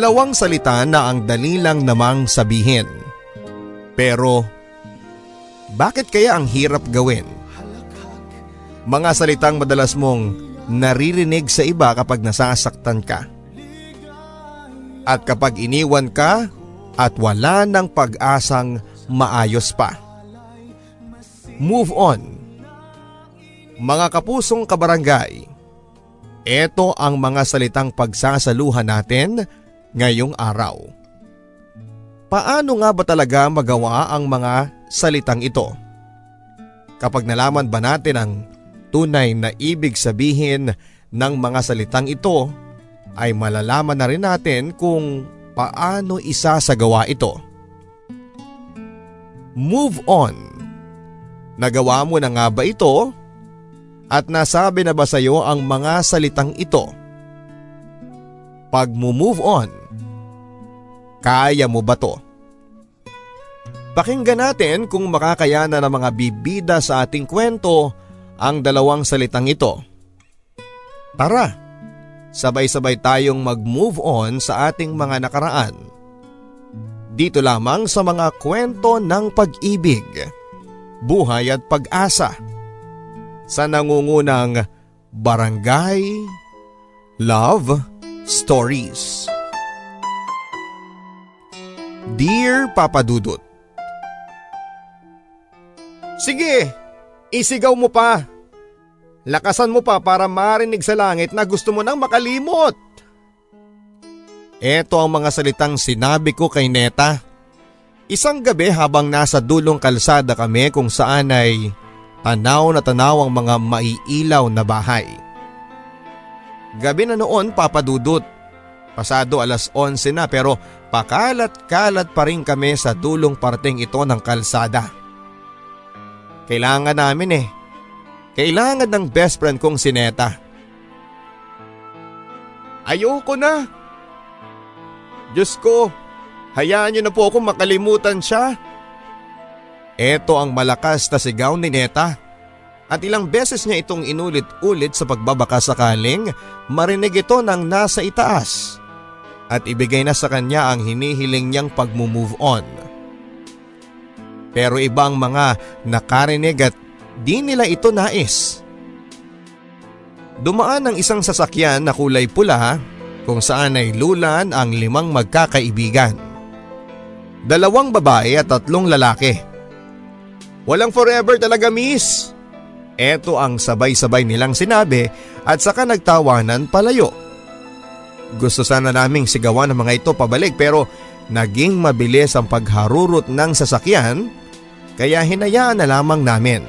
Dalawang salita na ang dali lang namang sabihin. Pero, bakit kaya ang hirap gawin? Mga salitang madalas mong naririnig sa iba kapag nasasaktan ka. At kapag iniwan ka at wala ng pag-asang maayos pa. Move on. Mga kapusong kabarangay, ito ang mga salitang pagsasaluhan natin ngayong araw. Paano nga ba talaga magawa ang mga salitang ito? Kapag nalaman ba natin ang tunay na ibig sabihin ng mga salitang ito, ay malalaman na rin natin kung paano isasagawa ito. Move on. Nagawa mo na nga ba ito? At nasabi na ba sa iyo ang mga salitang ito? Pag move on, kaya mo ba to? Pakinggan natin kung makakayana ng mga bibida sa ating kwento ang dalawang salitang ito. Tara, sabay-sabay tayong mag-move on sa ating mga nakaraan. Dito lamang sa mga kwento ng pag-ibig, buhay at pag-asa sa nangungunang Barangay Love Stories. Dear Papa Dudut Sige, isigaw mo pa. Lakasan mo pa para marinig sa langit na gusto mo nang makalimot. Ito ang mga salitang sinabi ko kay Neta. Isang gabi habang nasa dulong kalsada kami kung saan ay tanaw na tanaw ang mga maiilaw na bahay. Gabi na noon papadudot. Pasado alas 11 na pero pakalat-kalat pa rin kami sa dulong parteng ito ng kalsada. Kailangan namin eh. Kailangan ng best friend kong si Neta. Ayoko na. Diyos ko, hayaan niyo na po akong makalimutan siya. Ito ang malakas na sigaw ni Neta. At ilang beses niya itong inulit-ulit sa pagbabaka sakaling marinig ito ng nasa itaas. At ibigay na sa kanya ang hinihiling niyang pag-move on. Pero ibang mga nakarinig at di nila ito nais. Dumaan ang isang sasakyan na kulay pula kung saan ay lulan ang limang magkakaibigan. Dalawang babae at tatlong lalaki. Walang forever talaga miss. Ito ang sabay-sabay nilang sinabi at saka nagtawanan palayo. Gusto sana naming sigawan ng mga ito pabalik pero naging mabilis ang pagharurot ng sasakyan kaya hinayaan na lamang namin.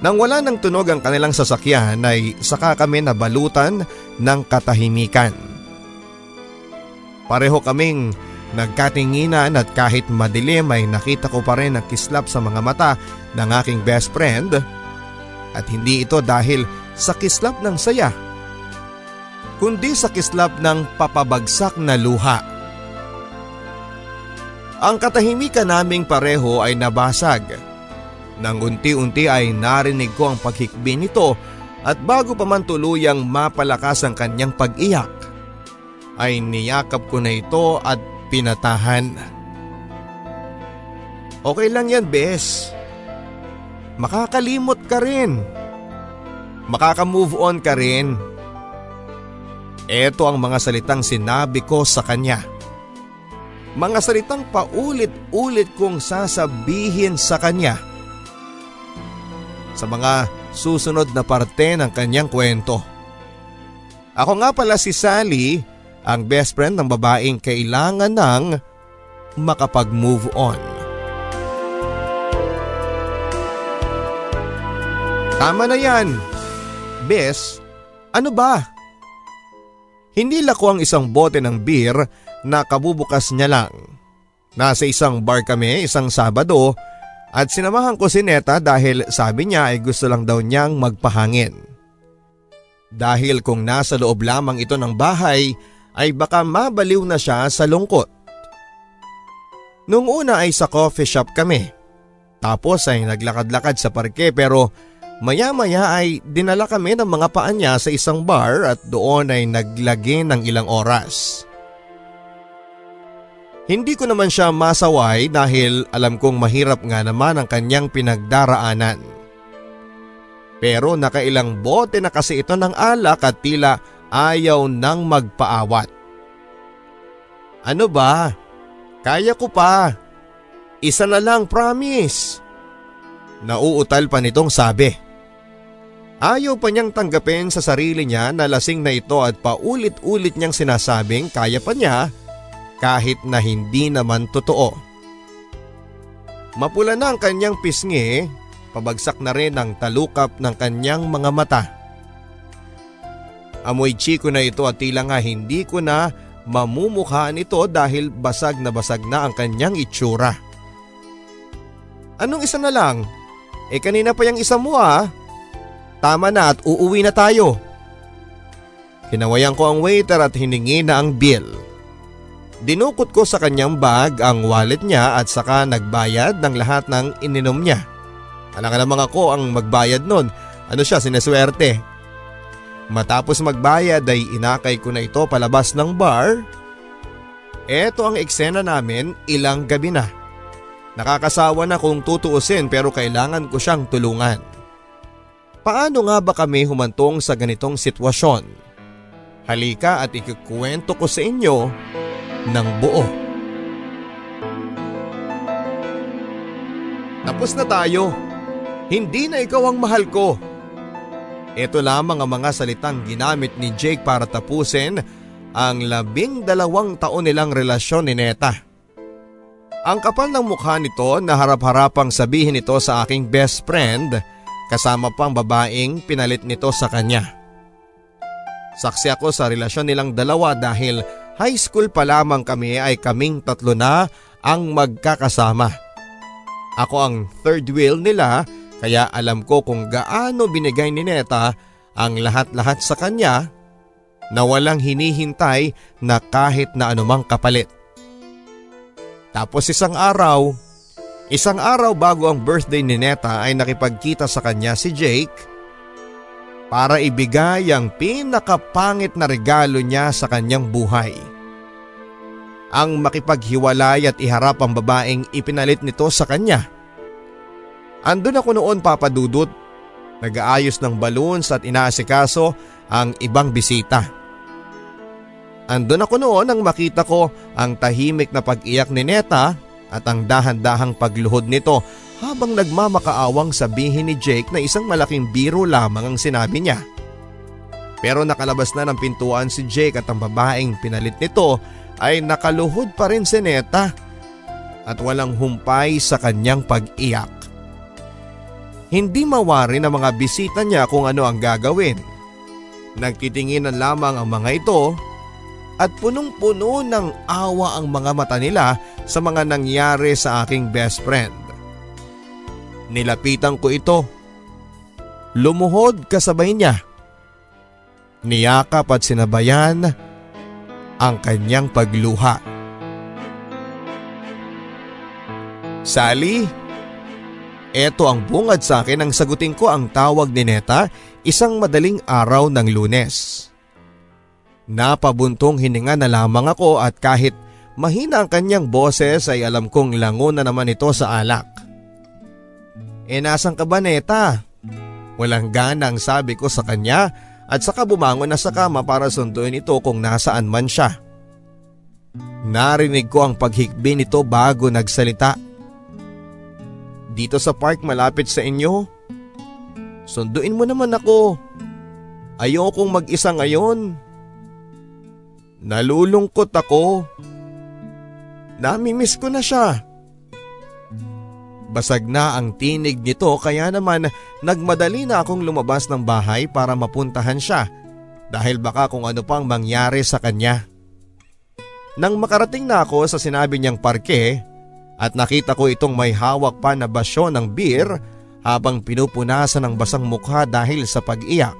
Nang wala nang tunog ang kanilang sasakyan ay saka kami nabalutan ng katahimikan. Pareho kaming nagkatinginan at kahit madilim ay nakita ko pa rin ang kislap sa mga mata ng aking best friend at hindi ito dahil sa kislap ng saya kundi sa kislap ng papabagsak na luha. Ang katahimikan naming pareho ay nabasag. Nang unti-unti ay narinig ko ang paghikbi nito at bago pa man tuluyang mapalakas ang kanyang pag-iyak, ay niyakap ko na ito at pinatahan. Okay lang yan, Bes. Makakalimot ka rin. Makaka-move on ka rin. Ito ang mga salitang sinabi ko sa kanya. Mga salitang paulit-ulit kong sasabihin sa kanya. Sa mga susunod na parte ng kanyang kwento. Ako nga pala si Sally, ang best friend ng babaeng kailangan ng makapag-move on. Tama na yan. Bes, ano ba? Hindi lako ang isang bote ng beer na kabubukas niya lang. Nasa isang bar kami isang Sabado at sinamahan ko si Neta dahil sabi niya ay gusto lang daw niyang magpahangin. Dahil kung nasa loob lamang ito ng bahay ay baka mabaliw na siya sa lungkot. Nung una ay sa coffee shop kami. Tapos ay naglakad-lakad sa parke pero maya-maya ay dinala kami ng mga paan niya sa isang bar at doon ay naglagi ng ilang oras. Hindi ko naman siya masaway dahil alam kong mahirap nga naman ang kanyang pinagdaraanan. Pero nakailang bote na kasi ito ng alak at tila ayaw nang magpaawat. Ano ba? Kaya ko pa. Isa na lang promise. Nauutal pa nitong sabi. Ayaw pa niyang tanggapin sa sarili niya na lasing na ito at paulit-ulit niyang sinasabing kaya pa niya kahit na hindi naman totoo. Mapula na ang kanyang pisngi, pabagsak na rin ang talukap ng kanyang mga mata. Amoy chiko na ito at tila nga hindi ko na mamumukhaan ito dahil basag na basag na ang kanyang itsura. Anong isa na lang? Eh kanina pa yung isa mo ah. Tama na at uuwi na tayo. Kinawayan ko ang waiter at hiningi na ang bill. Dinukot ko sa kanyang bag ang wallet niya at saka nagbayad ng lahat ng ininom niya. Alam ka namang ako ang magbayad nun. Ano siya, sineswerte. Matapos magbayad ay inakay ko na ito palabas ng bar. Ito ang eksena namin ilang gabi na. Nakakasawa na kung tutuusin pero kailangan ko siyang tulungan. Paano nga ba kami humantong sa ganitong sitwasyon? Halika at ikukwento ko sa inyo ng buo. Tapos na tayo. Hindi na ikaw ang mahal ko. Ito lamang ang mga salitang ginamit ni Jake para tapusin ang labing dalawang taon nilang relasyon ni Neta. Ang kapal ng mukha nito na harap-harapang sabihin ito sa aking best friend kasama pang babaeng pinalit nito sa kanya. Saksi ako sa relasyon nilang dalawa dahil high school pa lamang kami ay kaming tatlo na ang magkakasama. Ako ang third wheel nila kaya alam ko kung gaano binigay ni Neta ang lahat-lahat sa kanya na walang hinihintay na kahit na anumang kapalit. Tapos isang araw, isang araw bago ang birthday ni Neta ay nakipagkita sa kanya si Jake para ibigay ang pinakapangit na regalo niya sa kanyang buhay. Ang makipaghiwalay at iharap ang babaeng ipinalit nito sa kanya. Andun ako noon papadudot, nag-aayos ng balloons at inaasikaso ang ibang bisita. Andun ako noon nang makita ko ang tahimik na pag-iyak ni Neta at ang dahan-dahang pagluhod nito habang nagmamakaawang sabihin ni Jake na isang malaking biro lamang ang sinabi niya. Pero nakalabas na ng pintuan si Jake at ang babaeng pinalit nito ay nakaluhod pa rin si Neta at walang humpay sa kanyang pag-iyak. Hindi mawari ng mga bisita niya kung ano ang gagawin. Nagtitinginan lamang ang mga ito at punong-puno ng awa ang mga mata nila sa mga nangyari sa aking best friend. Nilapitan ko ito. Lumuhod kasabay niya. Niyakap at sinabayan ang kanyang pagluha. Sally, eto ang bungad sa akin ang sagutin ko ang tawag ni Neta isang madaling araw ng lunes. Napabuntong hininga na lamang ako at kahit mahina ang kanyang boses ay alam kong lango na naman ito sa alak. E nasan ka ba neta? Walang gana ang sabi ko sa kanya at saka bumangon na sa kama para sunduin ito kung nasaan man siya. Narinig ko ang paghikbi nito bago nagsalita. Dito sa park malapit sa inyo. Sunduin mo naman ako. Ayokong mag-isa ngayon. Nalulungkot ako. Namimiss ko na siya. Basag na ang tinig nito kaya naman nagmadali na akong lumabas ng bahay para mapuntahan siya dahil baka kung ano pang mangyari sa kanya. Nang makarating na ako sa sinabi niyang parke at nakita ko itong may hawak pa na basyo ng beer habang pinupunasan ng basang mukha dahil sa pag-iyak.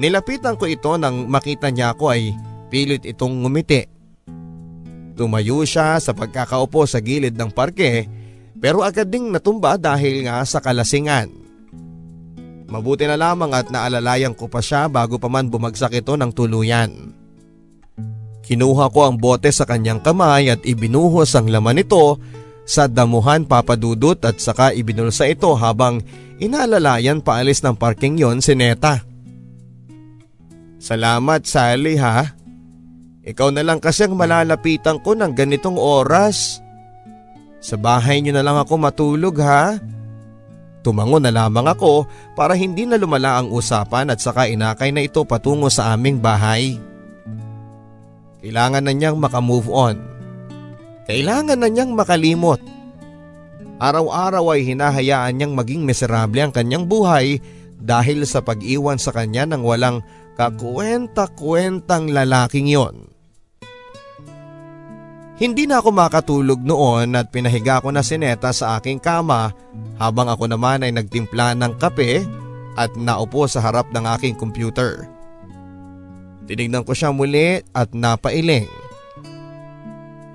Nilapitan ko ito nang makita niya ako ay pilit itong ngumiti. Tumayo siya sa pagkakaupo sa gilid ng parke pero agad ding natumba dahil nga sa kalasingan. Mabuti na lamang at naalalayan ko pa siya bago pa man bumagsak ito ng tuluyan. Kinuha ko ang bote sa kanyang kamay at ibinuhos ang laman nito sa damuhan papadudot at saka ibinulsa ito habang inalalayan paalis ng parking yon si Neta. Salamat Sally ha. Ikaw na lang kasi ang malalapitan ko ng ganitong oras. Sa bahay niyo na lang ako matulog ha. Tumango na lamang ako para hindi na lumala ang usapan at saka inakay na ito patungo sa aming bahay. Kailangan na niyang makamove on. Kailangan na niyang makalimot. Araw-araw ay hinahayaan niyang maging miserable ang kanyang buhay dahil sa pag-iwan sa kanya ng walang kakwenta-kwentang lalaking yon. Hindi na ako makatulog noon at pinahiga ko na si Neta sa aking kama habang ako naman ay nagtimpla ng kape at naupo sa harap ng aking computer. Tinignan ko siya muli at napailing.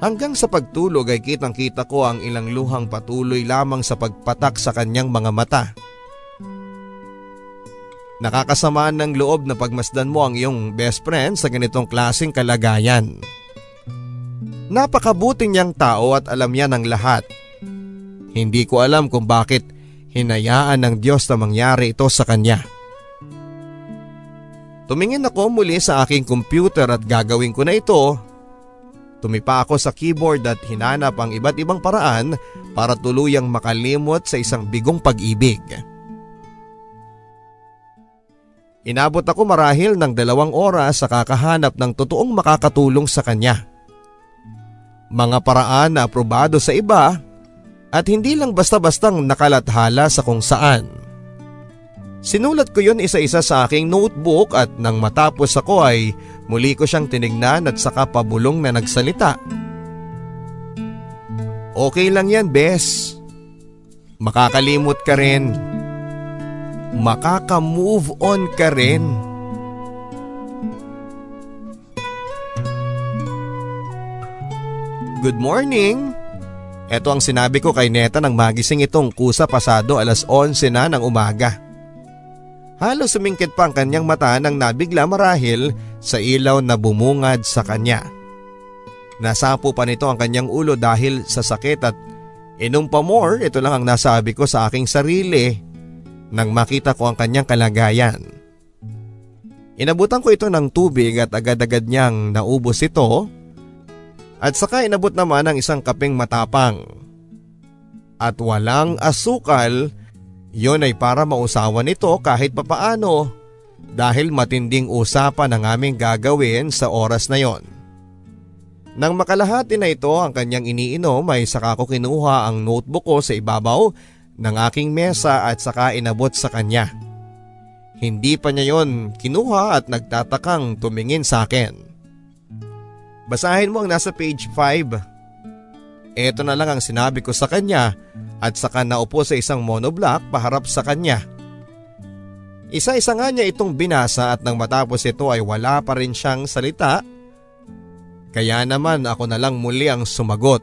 Hanggang sa pagtulog ay kitang kita ko ang ilang luhang patuloy lamang sa pagpatak sa kanyang mga mata. Nakakasamaan ng loob na pagmasdan mo ang iyong best friend sa ganitong klaseng kalagayan. Napakabuti niyang tao at alam niya ng lahat. Hindi ko alam kung bakit hinayaan ng Diyos na mangyari ito sa kanya. Tumingin ako muli sa aking computer at gagawin ko na ito. Tumipa ako sa keyboard at hinanap ang iba't ibang paraan para tuluyang makalimot sa isang bigong pag-ibig. Inabot ako marahil ng dalawang oras sa kakahanap ng totoong makakatulong sa kanya mga paraan na aprobado sa iba at hindi lang basta-bastang nakalathala sa kung saan. Sinulat ko yon isa-isa sa aking notebook at nang matapos ako ay muli ko siyang tinignan at saka pabulong na nagsalita. Okay lang yan, Bes. Makakalimot ka rin. Makaka-move on ka rin. Good morning! Ito ang sinabi ko kay Neta nang magising itong kusa pasado alas 11 na ng umaga. Halos sumingkit pa ang kanyang mata nang nabigla marahil sa ilaw na bumungad sa kanya. Nasapo pa nito ang kanyang ulo dahil sa sakit at inong pa more ito lang ang nasabi ko sa aking sarili nang makita ko ang kanyang kalagayan. Inabutan ko ito ng tubig at agad-agad niyang naubos ito at saka inabot naman ang isang kapeng matapang. at walang asukal, yon ay para mausawan ito kahit papaano dahil matinding usapan ang aming gagawin sa oras na yon. Nang makalahati na ito ang kanyang iniinom ay saka ko kinuha ang notebook ko sa ibabaw ng aking mesa at saka inabot sa kanya. Hindi pa niya yon kinuha at nagtatakang tumingin sa akin. Basahin mo ang nasa page 5. Ito na lang ang sinabi ko sa kanya at saka naupo sa isang monoblock paharap sa kanya. Isa-isa nga niya itong binasa at nang matapos ito ay wala pa rin siyang salita kaya naman ako na lang muli ang sumagot.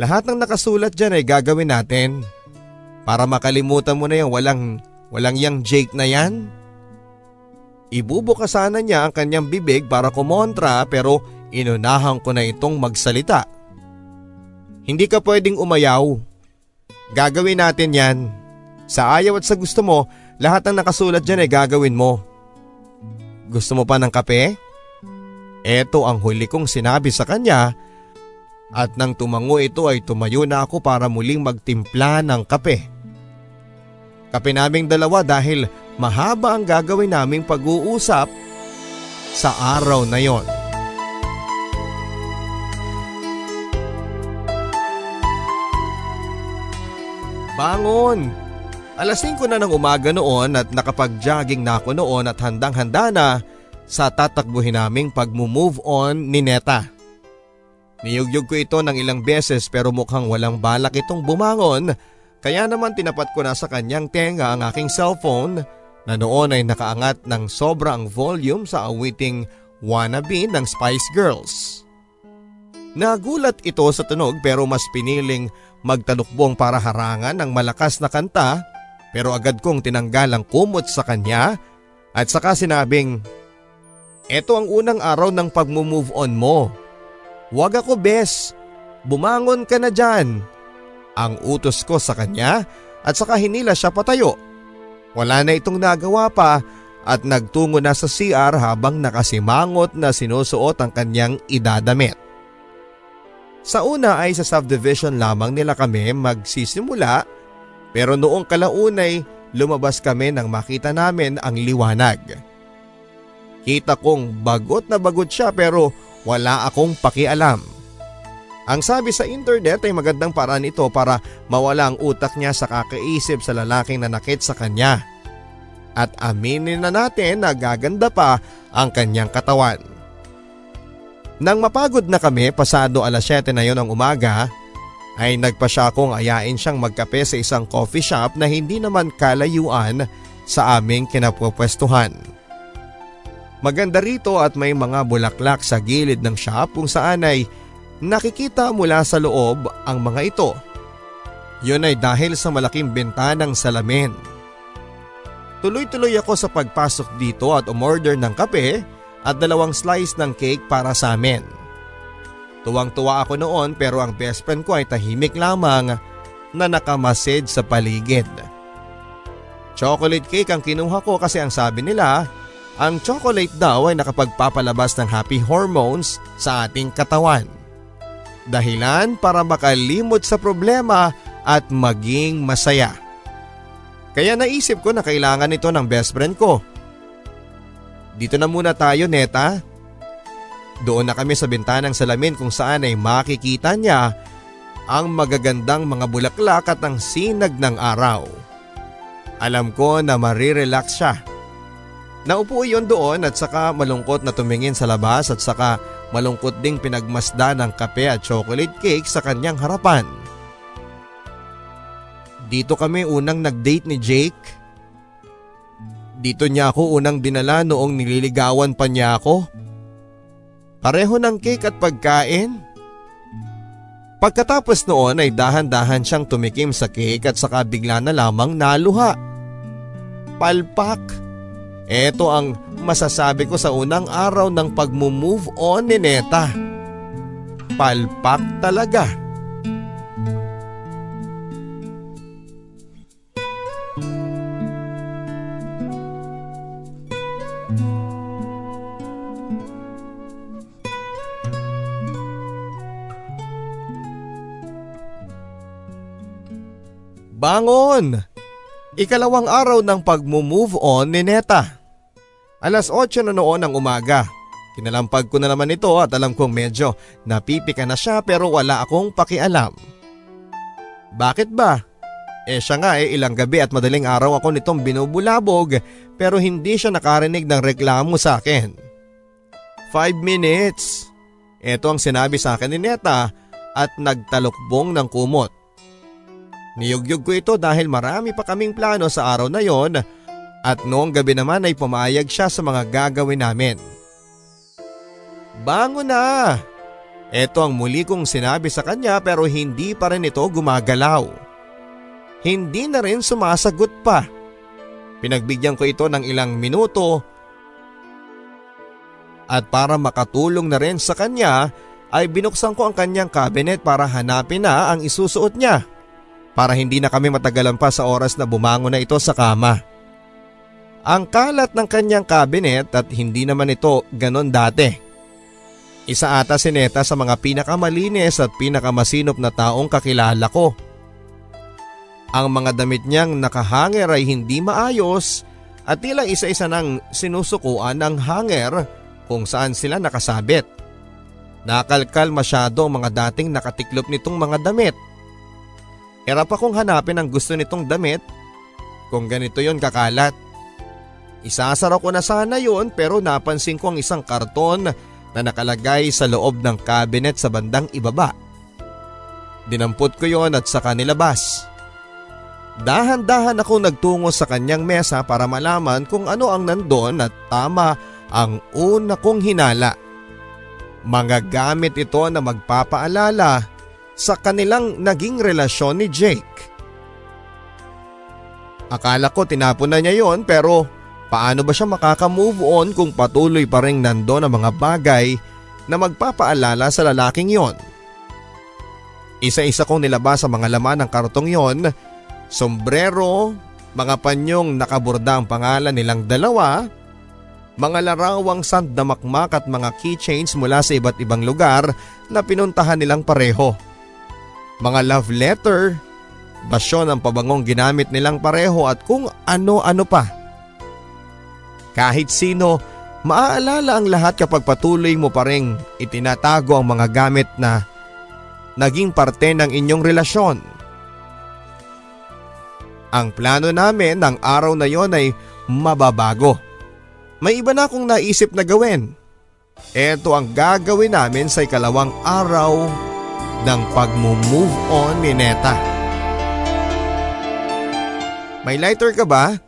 Lahat ng nakasulat dyan ay gagawin natin para makalimutan mo na yung walang, walang yang Jake na yan. Ibubuka sana niya ang kanyang bibig para kumontra pero inunahan ko na itong magsalita. Hindi ka pwedeng umayaw. Gagawin natin yan. Sa ayaw at sa gusto mo, lahat ng nakasulat dyan ay gagawin mo. Gusto mo pa ng kape? Ito ang huli kong sinabi sa kanya at nang tumango ito ay tumayo na ako para muling magtimpla ng kape. Kape naming dalawa dahil mahaba ang gagawin naming pag-uusap sa araw na yon. Bangon! Alas 5 na ng umaga noon at nakapag-jogging na ako noon at handang-handa na sa tatakbuhin naming pag-move on ni Neta. Niyugyug ko ito ng ilang beses pero mukhang walang balak itong bumangon kaya naman tinapat ko na sa kanyang tenga ang aking cellphone na noon ay nakaangat ng sobra ang volume sa awiting Wannabe ng Spice Girls. Nagulat ito sa tunog pero mas piniling magtalukbong para harangan ng malakas na kanta pero agad kong tinanggal ang kumot sa kanya at saka sinabing ito ang unang araw ng pag-move on mo. Huwag ako bes, bumangon ka na dyan. Ang utos ko sa kanya at saka hinila siya patayo. Wala na itong nagawa pa at nagtungo na sa CR habang nakasimangot na sinusuot ang kanyang idadamit. Sa una ay sa subdivision lamang nila kami magsisimula pero noong kalaunay lumabas kami nang makita namin ang liwanag. Kita kong bagot na bagot siya pero wala akong pakialam. Ang sabi sa internet ay magandang paraan ito para mawala ang utak niya sa kakaisip sa lalaking nanakit sa kanya. At aminin na natin na gaganda pa ang kanyang katawan. Nang mapagod na kami pasado alas 7 na yon ng umaga, ay nagpa siya akong ayain siyang magkape sa isang coffee shop na hindi naman kalayuan sa aming kinapupwestuhan. Maganda rito at may mga bulaklak sa gilid ng shop kung saan ay nakikita mula sa loob ang mga ito. Yun ay dahil sa malaking bentanang salamin. Tuloy-tuloy ako sa pagpasok dito at umorder ng kape at dalawang slice ng cake para sa amin. Tuwang-tuwa ako noon pero ang best friend ko ay tahimik lamang na nakamasid sa paligid. Chocolate cake ang kinuha ko kasi ang sabi nila ang chocolate daw ay nakapagpapalabas ng happy hormones sa ating katawan. Dahilan para makalimot sa problema at maging masaya. Kaya naisip ko na kailangan ito ng best friend ko. Dito na muna tayo neta. Doon na kami sa bintanang salamin kung saan ay makikita niya ang magagandang mga bulaklak at ang sinag ng araw. Alam ko na marirelax siya Naupo iyon doon at saka malungkot na tumingin sa labas at saka malungkot ding pinagmasda ng kape at chocolate cake sa kanyang harapan. Dito kami unang nag-date ni Jake. Dito niya ako unang dinala noong nililigawan pa niya ako. Pareho ng cake at pagkain. Pagkatapos noon ay dahan-dahan siyang tumikim sa cake at saka bigla na lamang naluha. Palpak. Palpak. Ito ang masasabi ko sa unang araw ng pag-move on ni Neta. Palpak talaga. Bangon! Ikalawang araw ng pag-move on ni Neta. Alas 8 na noon ng umaga. Kinalampag ko na naman ito at alam kong medyo napipika na siya pero wala akong pakialam. Bakit ba? Eh siya nga eh ilang gabi at madaling araw ako nitong binubulabog pero hindi siya nakarinig ng reklamo sa akin. Five minutes. Ito ang sinabi sa akin ni Neta at nagtalokbong ng kumot. Niyugyug ko ito dahil marami pa kaming plano sa araw na yon at noong gabi naman ay pumayag siya sa mga gagawin namin. Bango na! Ito ang muli kong sinabi sa kanya pero hindi pa rin ito gumagalaw. Hindi na rin sumasagot pa. Pinagbigyan ko ito ng ilang minuto at para makatulong na rin sa kanya ay binuksan ko ang kanyang cabinet para hanapin na ang isusuot niya para hindi na kami matagalan pa sa oras na bumangon na ito sa kama. Ang kalat ng kanyang cabinet at hindi naman ito ganon dati. Isa ata si Neta sa mga pinakamalinis at pinakamasinop na taong kakilala ko. Ang mga damit niyang nakahanger ay hindi maayos at tila isa-isa nang sinusukuan ng hanger kung saan sila nakasabit. Nakalkal masyado ang mga dating nakatiklop nitong mga damit. Hirap akong hanapin ang gusto nitong damit kung ganito yon kakalat. Isasara ko na sana yon pero napansin ko ang isang karton na nakalagay sa loob ng cabinet sa bandang ibaba. Dinampot ko yon at saka nilabas. Dahan-dahan ako nagtungo sa kanyang mesa para malaman kung ano ang nandon at tama ang una kong hinala. Mga gamit ito na magpapaalala sa kanilang naging relasyon ni Jake. Akala ko tinapon na niya yon pero Paano ba siya makaka-move on kung patuloy pa rin nandoon ang mga bagay na magpapaalala sa lalaking yon? Isa-isa kong nilabas sa mga laman ng kartong yon, sombrero, mga panyong nakaburda ang pangalan nilang dalawa, mga larawang sandamakmak at mga keychains mula sa iba't ibang lugar na pinuntahan nilang pareho. Mga love letter, basyon ang pabangong ginamit nilang pareho at kung ano-ano pa. Kahit sino, maaalala ang lahat kapag patuloy mo pa rin itinatago ang mga gamit na naging parte ng inyong relasyon. Ang plano namin ng araw na yon ay mababago. May iba na akong naisip na gawin. Ito ang gagawin namin sa ikalawang araw ng pag-move on ni Neta. May lighter ka ba?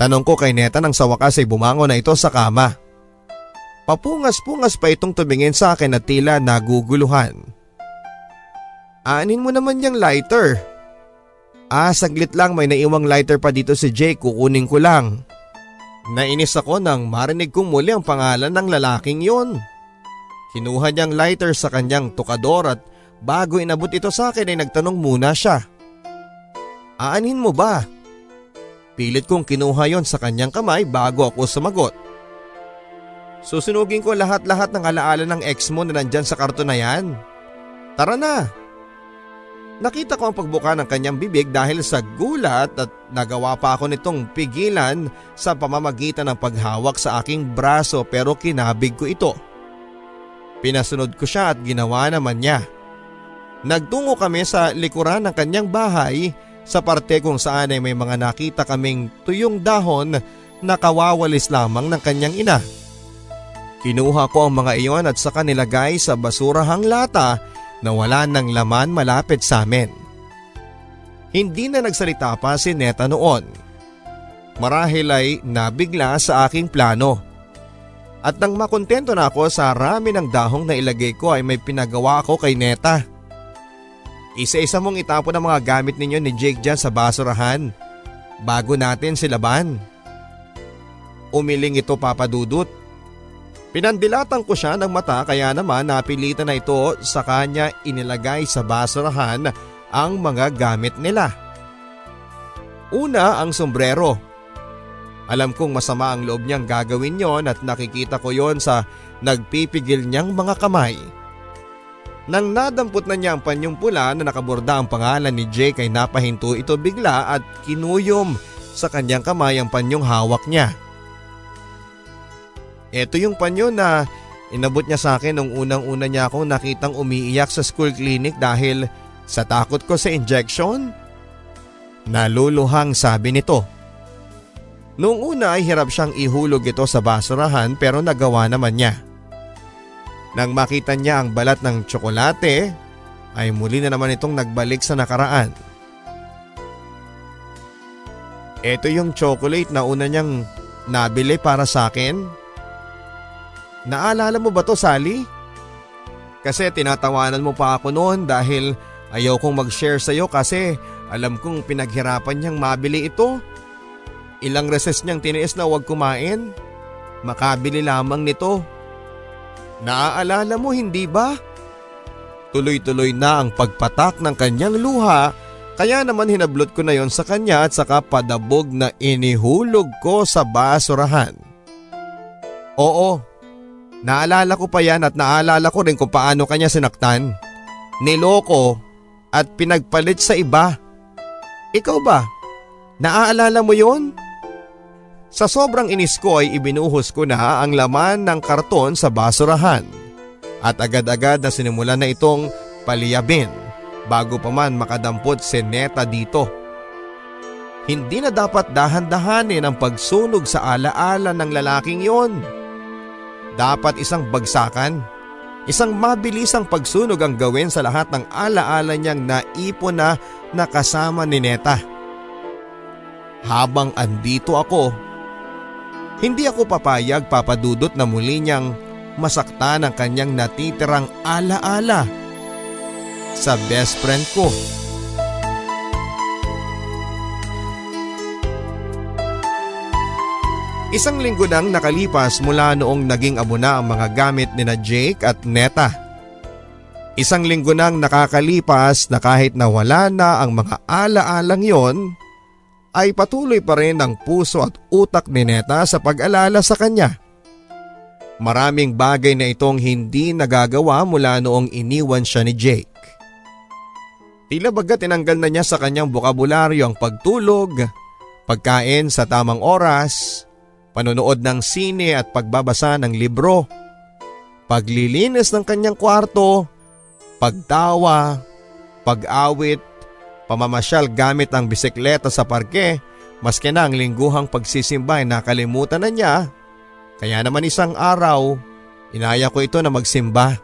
Tanong ko kay Neta nang sa wakas ay bumangon na ito sa kama. Papungas-pungas pa itong tumingin sa akin at tila naguguluhan. Anin mo naman yung lighter. Ah, saglit lang may naiwang lighter pa dito si Jake, kukunin ko lang. Nainis ako nang marinig kong muli ang pangalan ng lalaking yon. Kinuha niyang lighter sa kanyang tukador at bago inabot ito sa akin ay nagtanong muna siya. Aanin mo ba? Pilit kong kinuha yon sa kanyang kamay bago ako sumagot. Susunugin ko lahat-lahat ng alaala ng ex mo na nandyan sa karton na yan. Tara na! Nakita ko ang pagbuka ng kanyang bibig dahil sa gulat at nagawa pa ako nitong pigilan sa pamamagitan ng paghawak sa aking braso pero kinabig ko ito. Pinasunod ko siya at ginawa naman niya. Nagtungo kami sa likuran ng kanyang bahay sa parte kung saan ay may mga nakita kaming tuyong dahon na kawawalis lamang ng kanyang ina. Kinuha ko ang mga iyon at saka nilagay sa basurahang lata na wala ng laman malapit sa amin. Hindi na nagsalita pa si Neta noon. Marahil ay nabigla sa aking plano. At nang makontento na ako sa rami ng dahong na ilagay ko ay may pinagawa ako kay Neta. Isa-isa mong itapon ang mga gamit ninyo ni Jake dyan sa basurahan bago natin silaban. Umiling ito papadudot. Pinandilatan ko siya ng mata kaya naman napilitan na ito sa kanya inilagay sa basurahan ang mga gamit nila. Una ang sombrero. Alam kong masama ang loob niyang gagawin yon at nakikita ko yon sa nagpipigil niyang mga kamay. Nang nadampot na niya ang panyong pula na nakaborda ang pangalan ni Jake ay napahinto ito bigla at kinuyom sa kanyang kamay ang panyong hawak niya. Ito yung panyo na inabot niya sa akin nung unang-una niya akong nakitang umiiyak sa school clinic dahil sa takot ko sa injection. Naluluhang sabi nito. Noong una ay hirap siyang ihulog ito sa basurahan pero nagawa naman niya. Nang makita niya ang balat ng tsokolate, ay muli na naman itong nagbalik sa nakaraan. Ito yung chocolate na una niyang nabili para sa akin. Naalala mo ba to Sally? Kasi tinatawanan mo pa ako noon dahil ayaw kong mag-share sa iyo kasi alam kong pinaghirapan niyang mabili ito. Ilang reses niyang tiniis na huwag kumain. Makabili lamang nito. Naaalala mo hindi ba? Tuloy-tuloy na ang pagpatak ng kanyang luha kaya naman hinablot ko na yon sa kanya at saka padabog na inihulog ko sa basurahan. Oo, naalala ko pa yan at naalala ko rin kung paano kanya sinaktan. Niloko at pinagpalit sa iba. Ikaw ba? Naaalala mo yon? Sa sobrang inis ko ay ibinuhos ko na ang laman ng karton sa basurahan at agad-agad na sinimulan na itong paliyabin bago pa man makadampot si Neta dito. Hindi na dapat dahan-dahanin ang pagsunog sa alaala ng lalaking yon. Dapat isang bagsakan, isang mabilisang pagsunog ang gawin sa lahat ng alaala niyang naipon na nakasama ni Neta. Habang andito ako, hindi ako papayag papadudot na muli niyang masaktan ang kanyang natitirang alaala sa best friend ko. Isang linggo nang nakalipas mula noong naging abo na ang mga gamit ni na Jake at Neta. Isang linggo nang nakakalipas na kahit nawala na ang mga alaalang yon, ay patuloy pa rin ang puso at utak ni Neta sa pag-alala sa kanya. Maraming bagay na itong hindi nagagawa mula noong iniwan siya ni Jake. Tila baga tinanggal na niya sa kanyang bukabularyo ang pagtulog, pagkain sa tamang oras, panonood ng sine at pagbabasa ng libro, paglilinis ng kanyang kwarto, pagtawa, pag-awit, pamamasyal gamit ang bisikleta sa parke, maski na ang lingguhang pagsisimba ay nakalimutan na niya. Kaya naman isang araw, inaya ko ito na magsimba.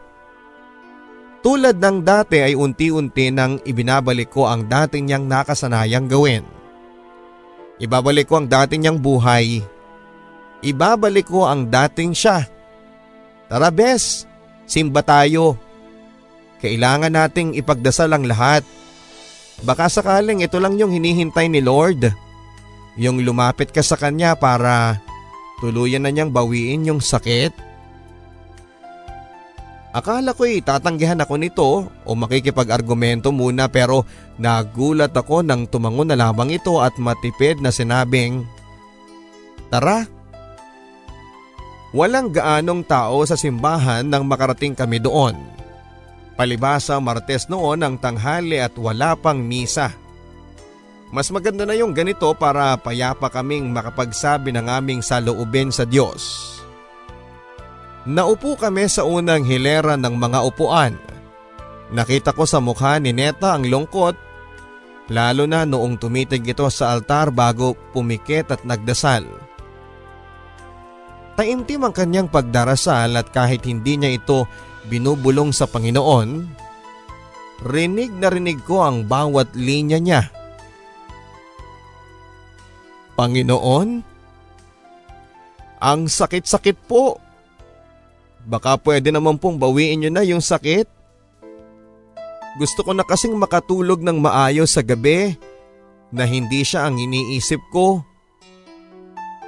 Tulad ng dati ay unti-unti nang ibinabalik ko ang dating niyang nakasanayang gawin. Ibabalik ko ang dating niyang buhay. Ibabalik ko ang dating siya. Tara bes, simba tayo. Kailangan nating ipagdasal ang lahat. Baka sakaling ito lang yung hinihintay ni Lord. Yung lumapit ka sa kanya para tuluyan na niyang bawiin yung sakit. Akala ko'y tatanggihan ako nito o makikipag-argumento muna pero nagulat ako nang tumango na lamang ito at matipid na sinabing, Tara! Walang gaanong tao sa simbahan nang makarating kami doon. Palibasa Martes noon ang tanghali at wala pang misa. Mas maganda na yung ganito para payapa kaming makapagsabi ng aming saloobin sa Diyos. Naupo kami sa unang hilera ng mga upuan. Nakita ko sa mukha ni Neta ang lungkot lalo na noong tumitig ito sa altar bago pumikit at nagdasal. Taimtim ang kanyang pagdarasal at kahit hindi niya ito binubulong sa Panginoon, rinig na rinig ko ang bawat linya niya. Panginoon, ang sakit-sakit po. Baka pwede naman pong bawiin nyo na yung sakit. Gusto ko na kasing makatulog ng maayos sa gabi na hindi siya ang iniisip ko.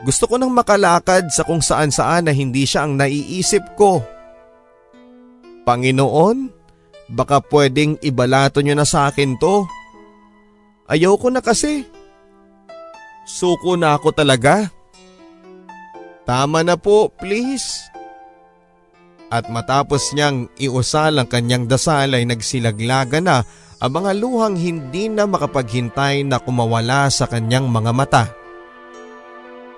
Gusto ko nang makalakad sa kung saan saan na hindi siya ang naiisip ko. Panginoon, baka pwedeng ibalato nyo na sa akin to. Ayaw ko na kasi. Suko na ako talaga. Tama na po, please. At matapos niyang iusal ang kanyang dasal ay nagsilaglaga na ang mga luhang hindi na makapaghintay na kumawala sa kanyang mga mata.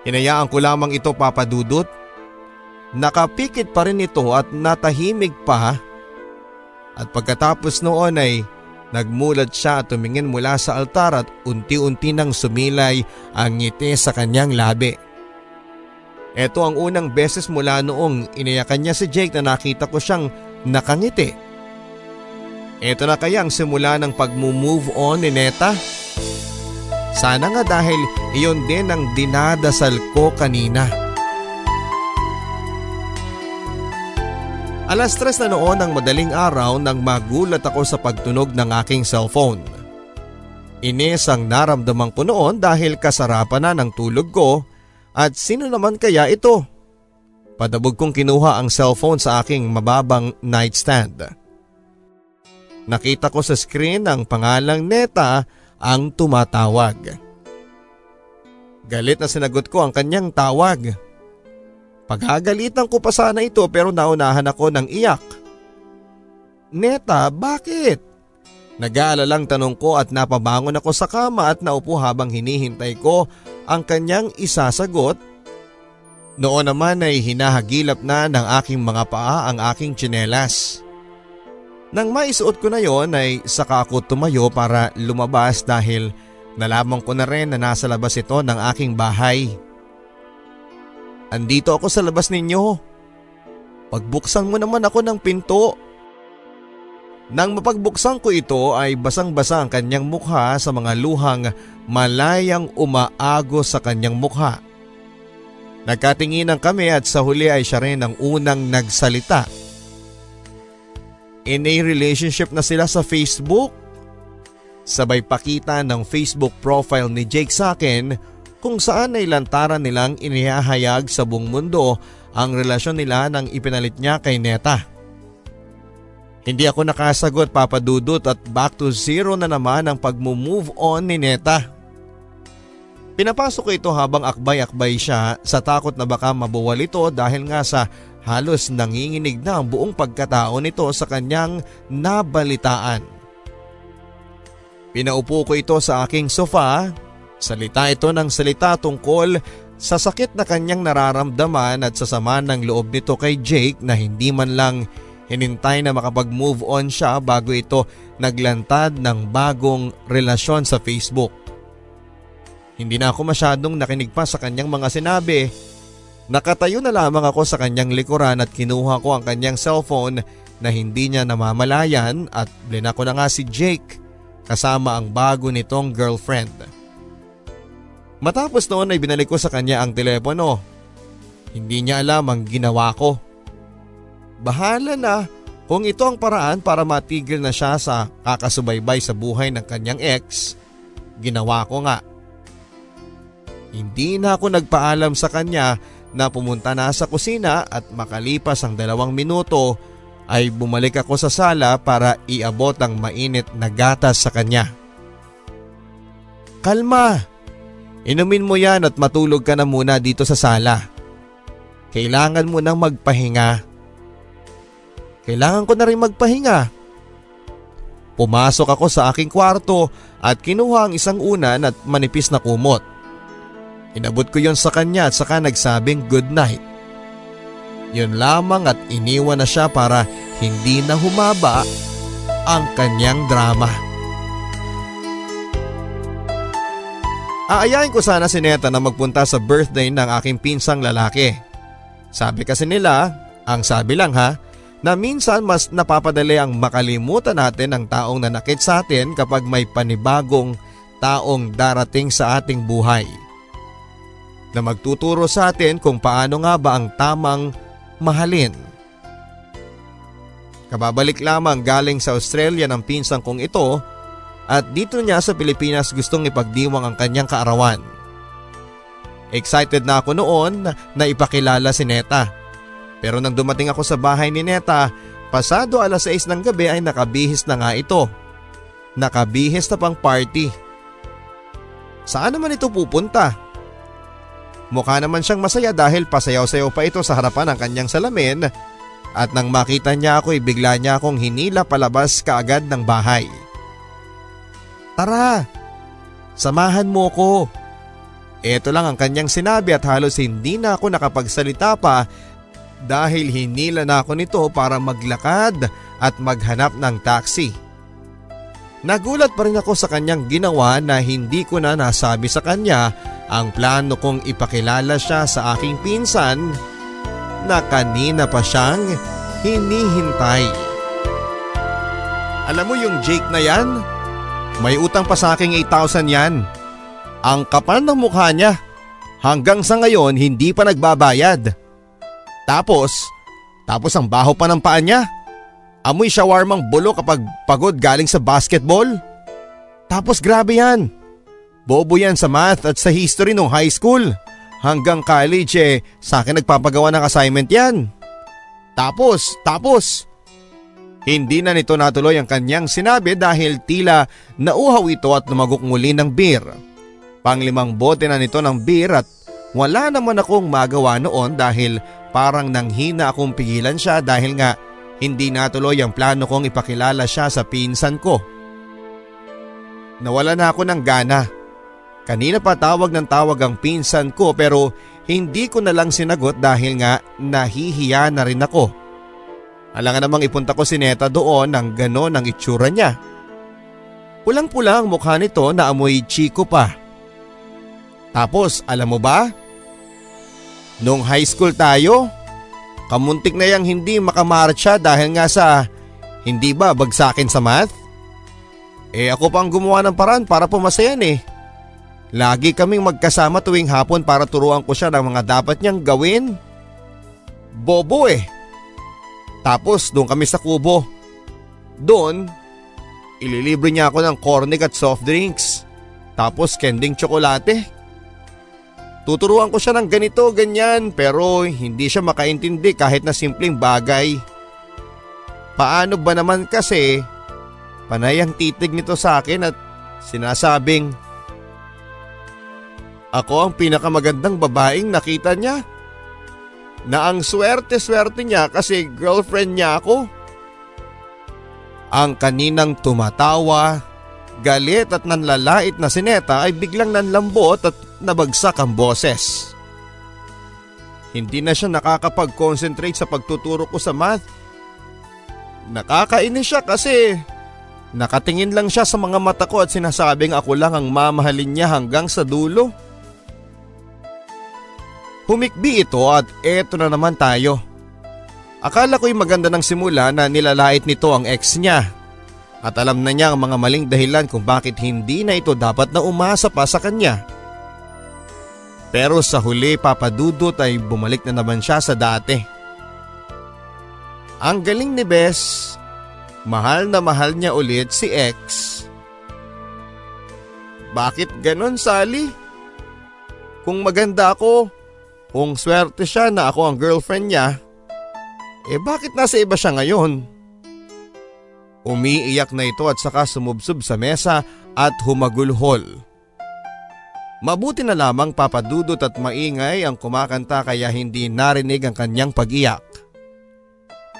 Hinayaan ko lamang ito papadudot. Nakapikit pa rin ito at natahimik pa. At pagkatapos noon ay nagmulat siya at tumingin mula sa altar at unti-unti nang sumilay ang ngiti sa kanyang labi. Ito ang unang beses mula noong inayakan niya si Jake na nakita ko siyang nakangiti. Ito na kaya ang simula ng pag-move on ni Neta? Sana nga dahil iyon din ang dinadasal ko kanina. Alas tres na noon ng madaling araw nang magulat ako sa pagtunog ng aking cellphone. Inis ang naramdaman ko noon dahil kasarapan na ng tulog ko at sino naman kaya ito? Padabog kong kinuha ang cellphone sa aking mababang nightstand. Nakita ko sa screen ang pangalang Neta ang tumatawag. Galit na sinagot ko ang kanyang tawag. Pagagalitan ko pa sana ito pero naunahan ako ng iyak. Neta, bakit? Nag-aalalang tanong ko at napabangon ako sa kama at naupo habang hinihintay ko ang kanyang isasagot. Noon naman ay hinahagilap na ng aking mga paa ang aking tsinelas. Nang maisuot ko na yon ay saka ako tumayo para lumabas dahil nalaman ko na rin na nasa labas ito ng aking bahay. Andito ako sa labas ninyo. Pagbuksan mo naman ako ng pinto. Nang mapagbuksan ko ito ay basang-basa ang kanyang mukha sa mga luhang malayang umaago sa kanyang mukha. Nagkatinginan kami at sa huli ay siya rin ang unang nagsalita. In a relationship na sila sa Facebook. Sabay pakita ng Facebook profile ni Jake sa akin kung saan ay lantaran nilang inihahayag sa buong mundo ang relasyon nila nang ipinalit niya kay Neta. Hindi ako nakasagot papadudot at back to zero na naman ang pag-move on ni Neta. Pinapasok ko ito habang akbay-akbay siya sa takot na baka mabuwal ito dahil nga sa halos nanginginig na ang buong pagkatao nito sa kanyang nabalitaan. Pinaupo ko ito sa aking sofa, salita ito ng salita tungkol sa sakit na kanyang nararamdaman at sa sama ng loob nito kay Jake na hindi man lang Hinintay na makapag-move on siya bago ito naglantad ng bagong relasyon sa Facebook. Hindi na ako masyadong nakinig pa sa kanyang mga sinabi. Nakatayo na lamang ako sa kanyang likuran at kinuha ko ang kanyang cellphone na hindi niya namamalayan at blinako na nga si Jake kasama ang bago nitong girlfriend. Matapos noon ay binalik ko sa kanya ang telepono. Hindi niya alam ang ginawa ko. Bahala na kung ito ang paraan para matigil na siya sa kakasubaybay sa buhay ng kanyang ex, ginawa ko nga. Hindi na ako nagpaalam sa kanya na pumunta na sa kusina at makalipas ang dalawang minuto ay bumalik ako sa sala para iabot ang mainit na gatas sa kanya. Kalma! Inumin mo yan at matulog ka na muna dito sa sala. Kailangan mo nang magpahinga. Kailangan ko na rin magpahinga. Pumasok ako sa aking kwarto at kinuha ang isang unan at manipis na kumot. Inabot ko yon sa kanya at saka nagsabing good night. Yun lamang at iniwan na siya para hindi na humaba ang kanyang drama. Aayain ko sana si Neta na magpunta sa birthday ng aking pinsang lalaki. Sabi kasi nila, ang sabi lang ha, na minsan mas napapadali ang makalimutan natin ang taong nanakit sa atin kapag may panibagong taong darating sa ating buhay. Na magtuturo sa atin kung paano nga ba ang tamang mahalin. Kababalik lamang galing sa Australia ng pinsang kong ito at dito niya sa Pilipinas gustong ipagdiwang ang kanyang kaarawan. Excited na ako noon na ipakilala si Neta pero nang dumating ako sa bahay ni Neta, pasado alas 6 ng gabi ay nakabihis na nga ito. Nakabihis na pang party. Saan naman ito pupunta? Mukha naman siyang masaya dahil pasayaw-sayaw pa ito sa harapan ng kanyang salamin At nang makita niya ako, ibigla niya akong hinila palabas kaagad ng bahay. Tara, samahan mo ko. Ito lang ang kanyang sinabi at halos hindi na ako nakapagsalita pa dahil hinila na ako nito para maglakad at maghanap ng taxi. Nagulat pa rin ako sa kanyang ginawa na hindi ko na nasabi sa kanya ang plano kong ipakilala siya sa aking pinsan na kanina pa siyang hinihintay. Alam mo yung Jake na yan? May utang pa sa aking 8,000 yan. Ang kapal ng mukha niya. Hanggang sa ngayon hindi pa nagbabayad. Tapos, tapos ang baho pa ng paa niya. Amoy shawarmang bulo kapag pagod galing sa basketball. Tapos grabe yan. Bobo yan sa math at sa history nung high school. Hanggang college eh, sa akin nagpapagawa ng assignment yan. Tapos, tapos. Hindi na nito natuloy ang kanyang sinabi dahil tila nauhaw ito at lumagok muli ng beer. Panglimang bote na nito ng beer at wala naman akong magawa noon dahil parang nanghina akong pigilan siya dahil nga hindi natuloy ang plano kong ipakilala siya sa pinsan ko. Nawala na ako ng gana. Kanina pa tawag ng tawag ang pinsan ko pero hindi ko na lang sinagot dahil nga nahihiya na rin ako. Alangan namang ipunta ko si Neta doon ng gano'n ang itsura niya. Pulang-pula ang mukha nito na amoy chiko pa. Tapos alam mo ba? Nung high school tayo, kamuntik na yang hindi makamarcha dahil nga sa hindi ba bagsakin sa math? Eh ako pang gumawa ng paraan para pumasayan eh. Lagi kaming magkasama tuwing hapon para turuan ko siya ng mga dapat niyang gawin. Bobo eh. Tapos doon kami sa kubo. Doon, ililibre niya ako ng cornic at soft drinks. Tapos kending tsokolate. Tuturuan ko siya ng ganito, ganyan pero hindi siya makaintindi kahit na simpleng bagay. Paano ba naman kasi panay ang titig nito sa akin at sinasabing ako ang pinakamagandang babaeng nakita niya. Na ang swerte-swerte niya kasi girlfriend niya ako. Ang kaninang tumatawa, galit at nanlalait na sineta ay biglang nanlambot at nabagsak ang boses. Hindi na siya nakakapag-concentrate sa pagtuturo ko sa math. Nakakainis siya kasi nakatingin lang siya sa mga mata ko at sinasabing ako lang ang mamahalin niya hanggang sa dulo. Humikbi ito at eto na naman tayo. Akala ko'y maganda ng simula na nilalait nito ang ex niya. At alam na niya ang mga maling dahilan kung bakit hindi na ito dapat na umasa pa sa kanya. Pero sa huli papadudot ay bumalik na naman siya sa dati. Ang galing ni Bess, mahal na mahal niya ulit si ex. Bakit ganon Sally? Kung maganda ako, kung swerte siya na ako ang girlfriend niya, eh bakit nasa iba siya ngayon? Umiiyak na ito at saka sumubsob sa mesa at humagulhol. Mabuti na lamang papadudot at maingay ang kumakanta kaya hindi narinig ang kanyang pag-iyak.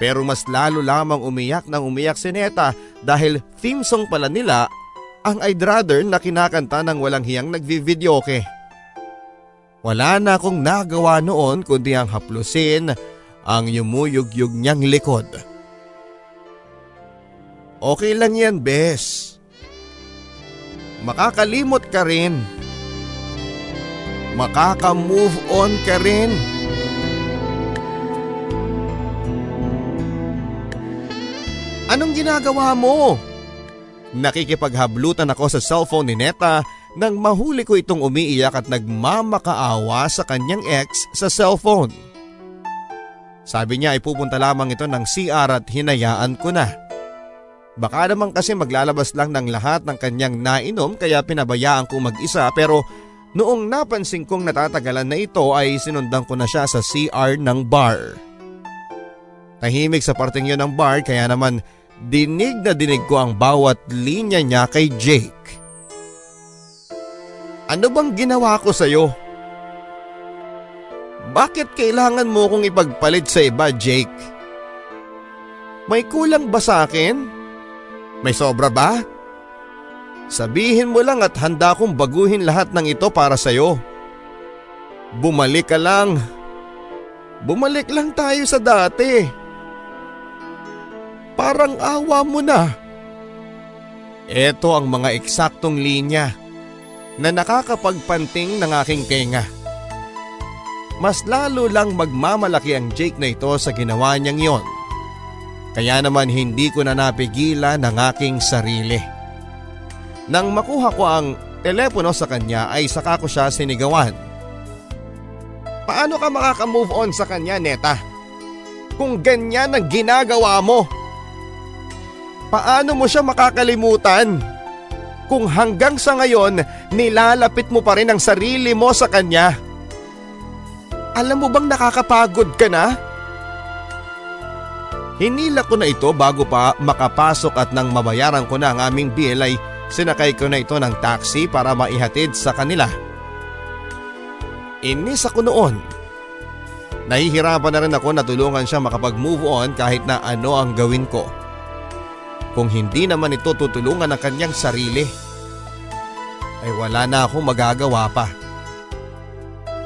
Pero mas lalo lamang umiyak nang umiyak si Neta dahil theme song pala nila ang I'd rather na kinakanta ng walang hiyang nagvivideoke. Wala na akong nagawa noon kundi ang haplusin ang yumuyugyug niyang likod. Okay lang yan, Bes. Makakalimot ka rin. Makaka-move on ka rin. Anong ginagawa mo? Nakikipaghablutan ako sa cellphone ni Neta nang mahuli ko itong umiiyak at nagmamakaawa sa kanyang ex sa cellphone. Sabi niya ay pupunta lamang ito ng CR at hinayaan ko na. Baka naman kasi maglalabas lang ng lahat ng kanyang nainom kaya pinabayaan kong mag-isa pero noong napansin kong natatagalan na ito ay sinundan ko na siya sa CR ng bar. Tahimik sa parting yun ng bar kaya naman dinig na dinig ko ang bawat linya niya kay Jake. Ano bang ginawa ko sa'yo? Bakit kailangan mo kong ipagpalit sa iba, Jake? May kulang ba sa akin? May sobra ba? Sabihin mo lang at handa kong baguhin lahat ng ito para sa'yo. Bumalik ka lang. Bumalik lang tayo sa dati. Parang awa mo na. Ito ang mga eksaktong linya na nakakapagpanting ng aking tenga. Mas lalo lang magmamalaki ang Jake na ito sa ginawa niyang yon. Kaya naman hindi ko na napigilan ang aking sarili. Nang makuha ko ang telepono sa kanya ay saka ko siya sinigawan. Paano ka makaka-move on sa kanya, Neta? Kung ganyan ang ginagawa mo. Paano mo siya makakalimutan? Kung hanggang sa ngayon nilalapit mo pa rin ang sarili mo sa kanya. Alam mo bang nakakapagod ka na? Hinila ko na ito bago pa makapasok at nang mabayaran ko na ang aming bill ay sinakay ko na ito ng taxi para maihatid sa kanila. Inis ako noon. Nahihirapan na rin ako na tulungan siya makapag-move on kahit na ano ang gawin ko. Kung hindi naman ito tutulungan ng kanyang sarili, ay wala na akong magagawa pa.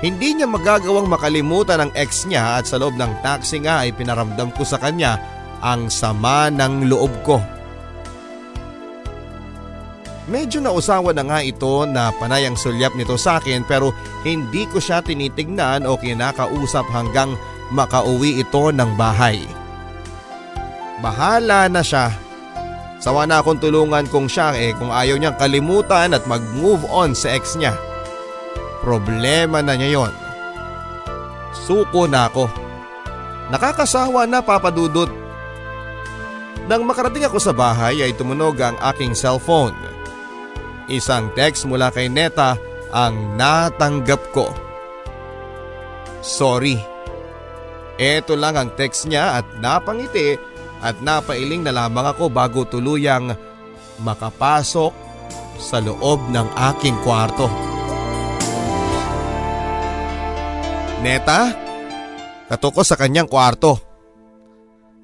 Hindi niya magagawang makalimutan ang ex niya at sa loob ng taxi nga ay pinaramdam ko sa kanya ang sama ng loob ko. Medyo nausawa na nga ito na panay ang sulyap nito sa akin pero hindi ko siya tinitignan o kinakausap hanggang makauwi ito ng bahay. Bahala na siya. Sawa na akong tulungan kung siya eh kung ayaw niyang kalimutan at mag-move on sa ex niya. Problema na niya yon. Suko na ako. Nakakasawa na papadudot. Nang makarating ako sa bahay ay tumunog ang aking cellphone. Isang text mula kay Neta ang natanggap ko. Sorry. Ito lang ang text niya at napangiti at napailing na lamang ako bago tuluyang makapasok sa loob ng aking kwarto. Neta, katok sa kanyang kwarto.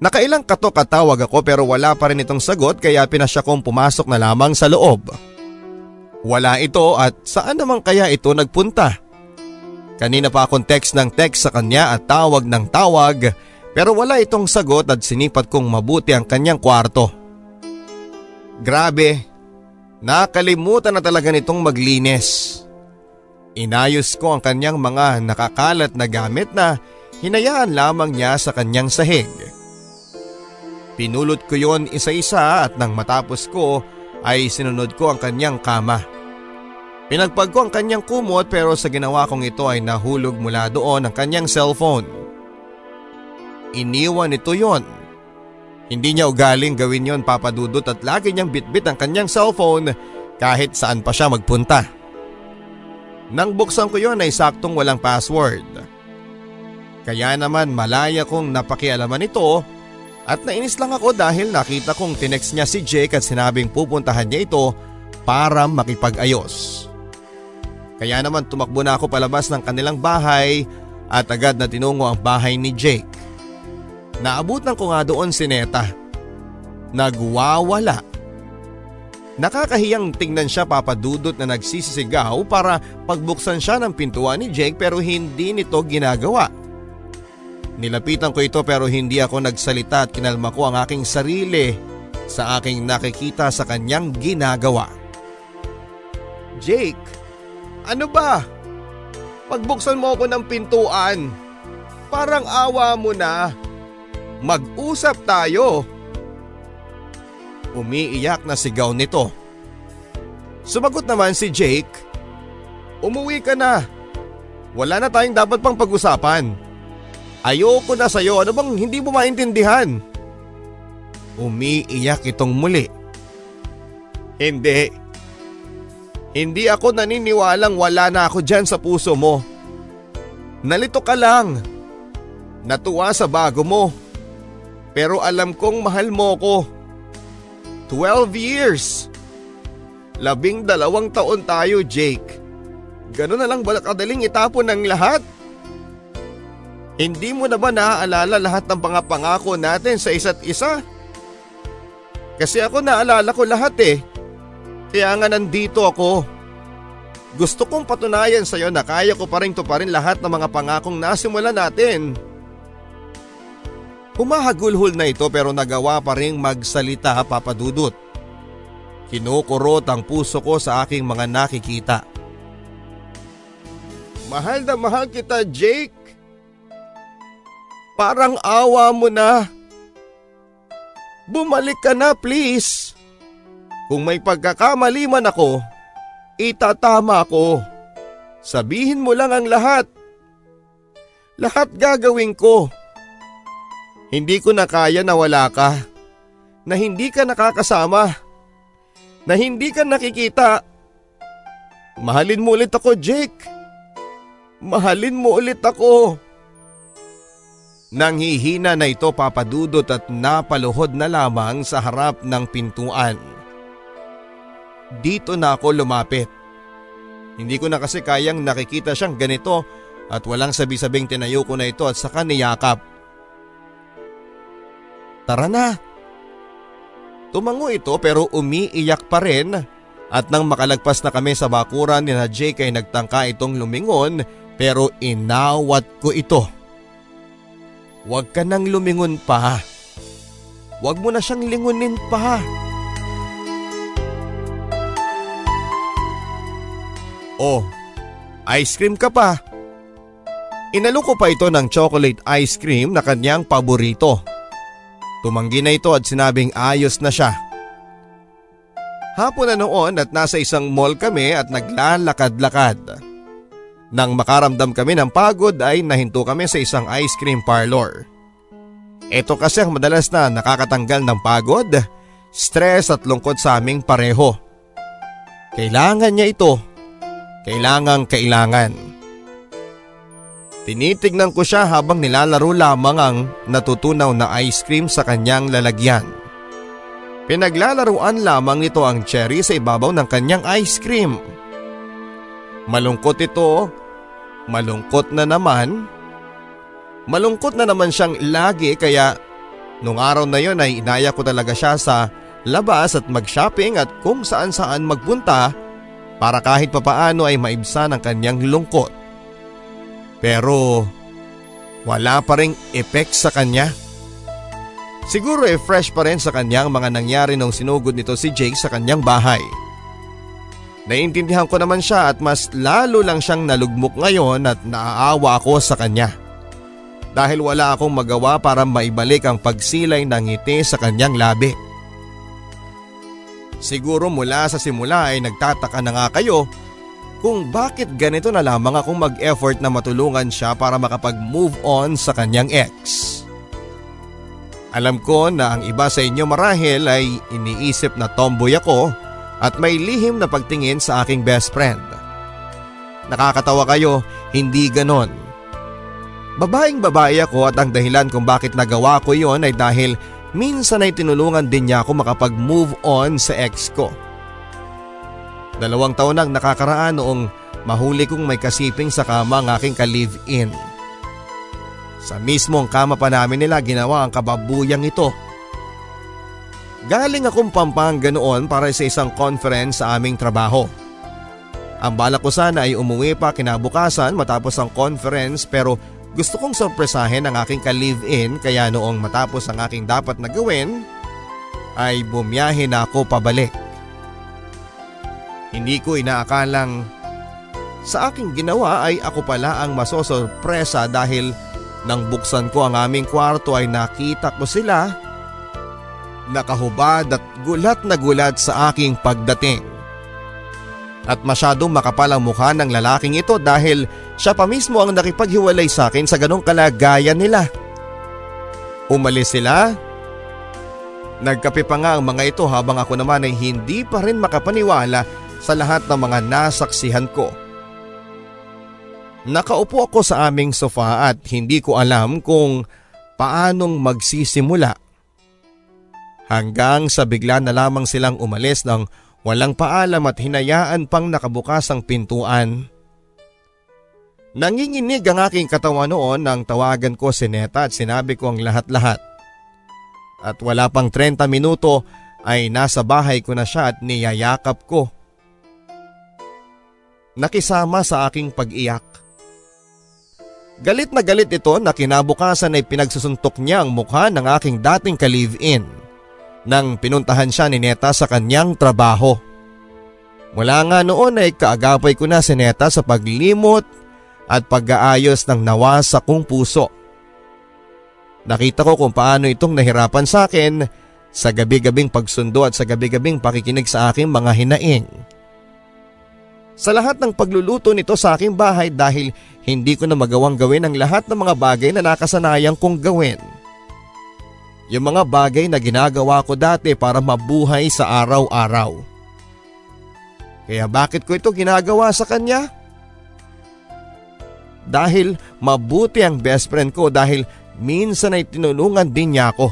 Nakailang katok katawag ako pero wala pa rin itong sagot kaya pinasya kong pumasok na lamang sa loob. Wala ito at saan naman kaya ito nagpunta? Kanina pa akong text ng text sa kanya at tawag ng tawag pero wala itong sagot at sinipat kong mabuti ang kanyang kwarto. Grabe, nakalimutan na talaga nitong maglinis. Inayos ko ang kanyang mga nakakalat na gamit na hinayaan lamang niya sa kanyang sahig. Pinulot ko yon isa-isa at nang matapos ko ay sinunod ko ang kanyang kama. Pinagpag ko ang kanyang kumot pero sa ginawa kong ito ay nahulog mula doon ang kanyang cellphone. Iniwan nito yon. Hindi niya ugaling gawin yon papadudot at lagi niyang bitbit ang kanyang cellphone kahit saan pa siya magpunta. Nang buksan ko yon ay saktong walang password. Kaya naman malaya kong napakialaman ito at nainis lang ako dahil nakita kong tinext niya si Jake at sinabing pupuntahan niya ito para makipag-ayos. Kaya naman tumakbo na ako palabas ng kanilang bahay at agad na tinungo ang bahay ni Jake. Naabutan ko nga doon si Neta. Nagwawala. Nakakahiyang tingnan siya papadudot na nagsisisigaw para pagbuksan siya ng pintuan ni Jake pero hindi nito ginagawa. Nilapitan ko ito pero hindi ako nagsalita at kinalma ko ang aking sarili sa aking nakikita sa kanyang ginagawa. Jake, ano ba? Pagbuksan mo ako ng pintuan. Parang awa mo na. Mag-usap tayo. Umiiyak na sigaw nito. Sumagot naman si Jake. Umuwi ka na. Wala na tayong dapat pang pag-usapan. Ayoko na sa'yo. Ano bang hindi mo maintindihan? Umiiyak itong muli. Hindi. Hindi ako naniniwalang wala na ako dyan sa puso mo. Nalito ka lang. Natuwa sa bago mo. Pero alam kong mahal mo ko. 12 years. Labing dalawang taon tayo, Jake. Ganun na lang ba kadaling itapon ng lahat? Hindi mo na ba naaalala lahat ng mga pangako natin sa isa't isa? Kasi ako naalala ko lahat eh. Kaya nga nandito ako. Gusto kong patunayan sa iyo na kaya ko pa rin to pa rin lahat ng mga pangakong nasimula natin. Humahagulhol na ito pero nagawa pa rin magsalita papadudot. Kinukurot ang puso ko sa aking mga nakikita. Mahal na mahal kita Jake. Parang awa mo na. Bumalik ka na please. Kung may pagkakamali man ako, itatama ko. Sabihin mo lang ang lahat. Lahat gagawin ko. Hindi ko na kaya na wala ka. Na hindi ka nakakasama. Na hindi ka nakikita. Mahalin mo ulit ako, Jake. Mahalin mo ulit ako. Nanghihina na ito papadudot at napaluhod na lamang sa harap ng pintuan. Dito na ako lumapit. Hindi ko na kasi kayang nakikita siyang ganito at walang sabi-sabing tinayo ko na ito at saka niyakap. Tara na. Tumango ito pero umiiyak pa rin at nang makalagpas na kami sa bakuran ni na Jake ay nagtangka itong lumingon pero inawat ko ito. Huwag ka nang lumingon pa. Huwag mo na siyang lingunin pa. Oh, ice cream ka pa. Inalo ko pa ito ng chocolate ice cream na kanyang paborito. Tumanggi na ito at sinabing ayos na siya. Hapon na noon at nasa isang mall kami at naglalakad-lakad. Nang makaramdam kami ng pagod ay nahinto kami sa isang ice cream parlor. Ito kasi ang madalas na nakakatanggal ng pagod, stress at lungkot sa aming pareho. Kailangan niya ito. Kailangang kailangan. Tinitignan ko siya habang nilalaro lamang ang natutunaw na ice cream sa kanyang lalagyan. Pinaglalaruan lamang nito ang cherry sa ibabaw ng kanyang ice cream. Malungkot ito Malungkot na naman. Malungkot na naman siyang lagi kaya nung araw na yon ay inaya ko talaga siya sa labas at mag-shopping at kung saan saan magpunta para kahit papaano ay maibsan ang kanyang lungkot. Pero wala pa ring effect sa kanya. Siguro e fresh pa rin sa kanyang mga nangyari nung sinugod nito si Jake sa kanyang bahay. Naiintindihan ko naman siya at mas lalo lang siyang nalugmok ngayon at naaawa ako sa kanya. Dahil wala akong magawa para maibalik ang pagsilay ng ngiti sa kanyang labi. Siguro mula sa simula ay nagtataka na nga kayo kung bakit ganito na lamang akong mag-effort na matulungan siya para makapag-move on sa kanyang ex. Alam ko na ang iba sa inyo marahil ay iniisip na tomboy ako at may lihim na pagtingin sa aking best friend. Nakakatawa kayo, hindi ganon. Babaeng babae ako at ang dahilan kung bakit nagawa ko yon ay dahil minsan ay tinulungan din niya ako makapag-move on sa ex ko. Dalawang taon nang nakakaraan noong mahuli kong may kasiping sa kama ang aking ka-live-in. Sa mismong kama pa namin nila ginawa ang kababuyang ito. Galing akong Pampanga noon para sa isang conference sa aming trabaho. Ang balak ko sana ay umuwi pa kinabukasan matapos ang conference pero gusto kong sorpresahin ang aking ka-live-in kaya noong matapos ang aking dapat na gawin ay bumiyahe na ako pabalik. Hindi ko inaakalang sa aking ginawa ay ako pala ang masosorpresa dahil nang buksan ko ang aming kwarto ay nakita ko sila nakahubad at gulat na gulat sa aking pagdating. At masyadong makapal ang mukha ng lalaking ito dahil siya pa mismo ang nakipaghiwalay sa akin sa ganong kalagayan nila. Umalis sila. Nagkape pa nga ang mga ito habang ako naman ay hindi pa rin makapaniwala sa lahat ng mga nasaksihan ko. Nakaupo ako sa aming sofa at hindi ko alam kung paanong magsisimula hanggang sa bigla na lamang silang umalis ng walang paalam at hinayaan pang nakabukas ang pintuan. Nanginginig ang aking katawan noon nang tawagan ko si Neta at sinabi ko ang lahat-lahat. At wala pang 30 minuto ay nasa bahay ko na siya at niyayakap ko. Nakisama sa aking pag-iyak. Galit na galit ito na kinabukasan ay pinagsusuntok niya ang mukha ng aking dating ka-live-in nang pinuntahan siya ni Neta sa kanyang trabaho. Mula nga noon ay kaagapay ko na si Neta sa paglimot at pag-aayos ng nawa sa kong puso. Nakita ko kung paano itong nahirapan sa akin sa gabi-gabing pagsundo at sa gabi-gabing pakikinig sa aking mga hinaing. Sa lahat ng pagluluto nito sa aking bahay dahil hindi ko na magawang gawin ang lahat ng mga bagay na nakasanayan kong gawin. Yung mga bagay na ginagawa ko dati para mabuhay sa araw-araw. Kaya bakit ko ito ginagawa sa kanya? Dahil mabuti ang best friend ko dahil minsan ay tinulungan din niya ako.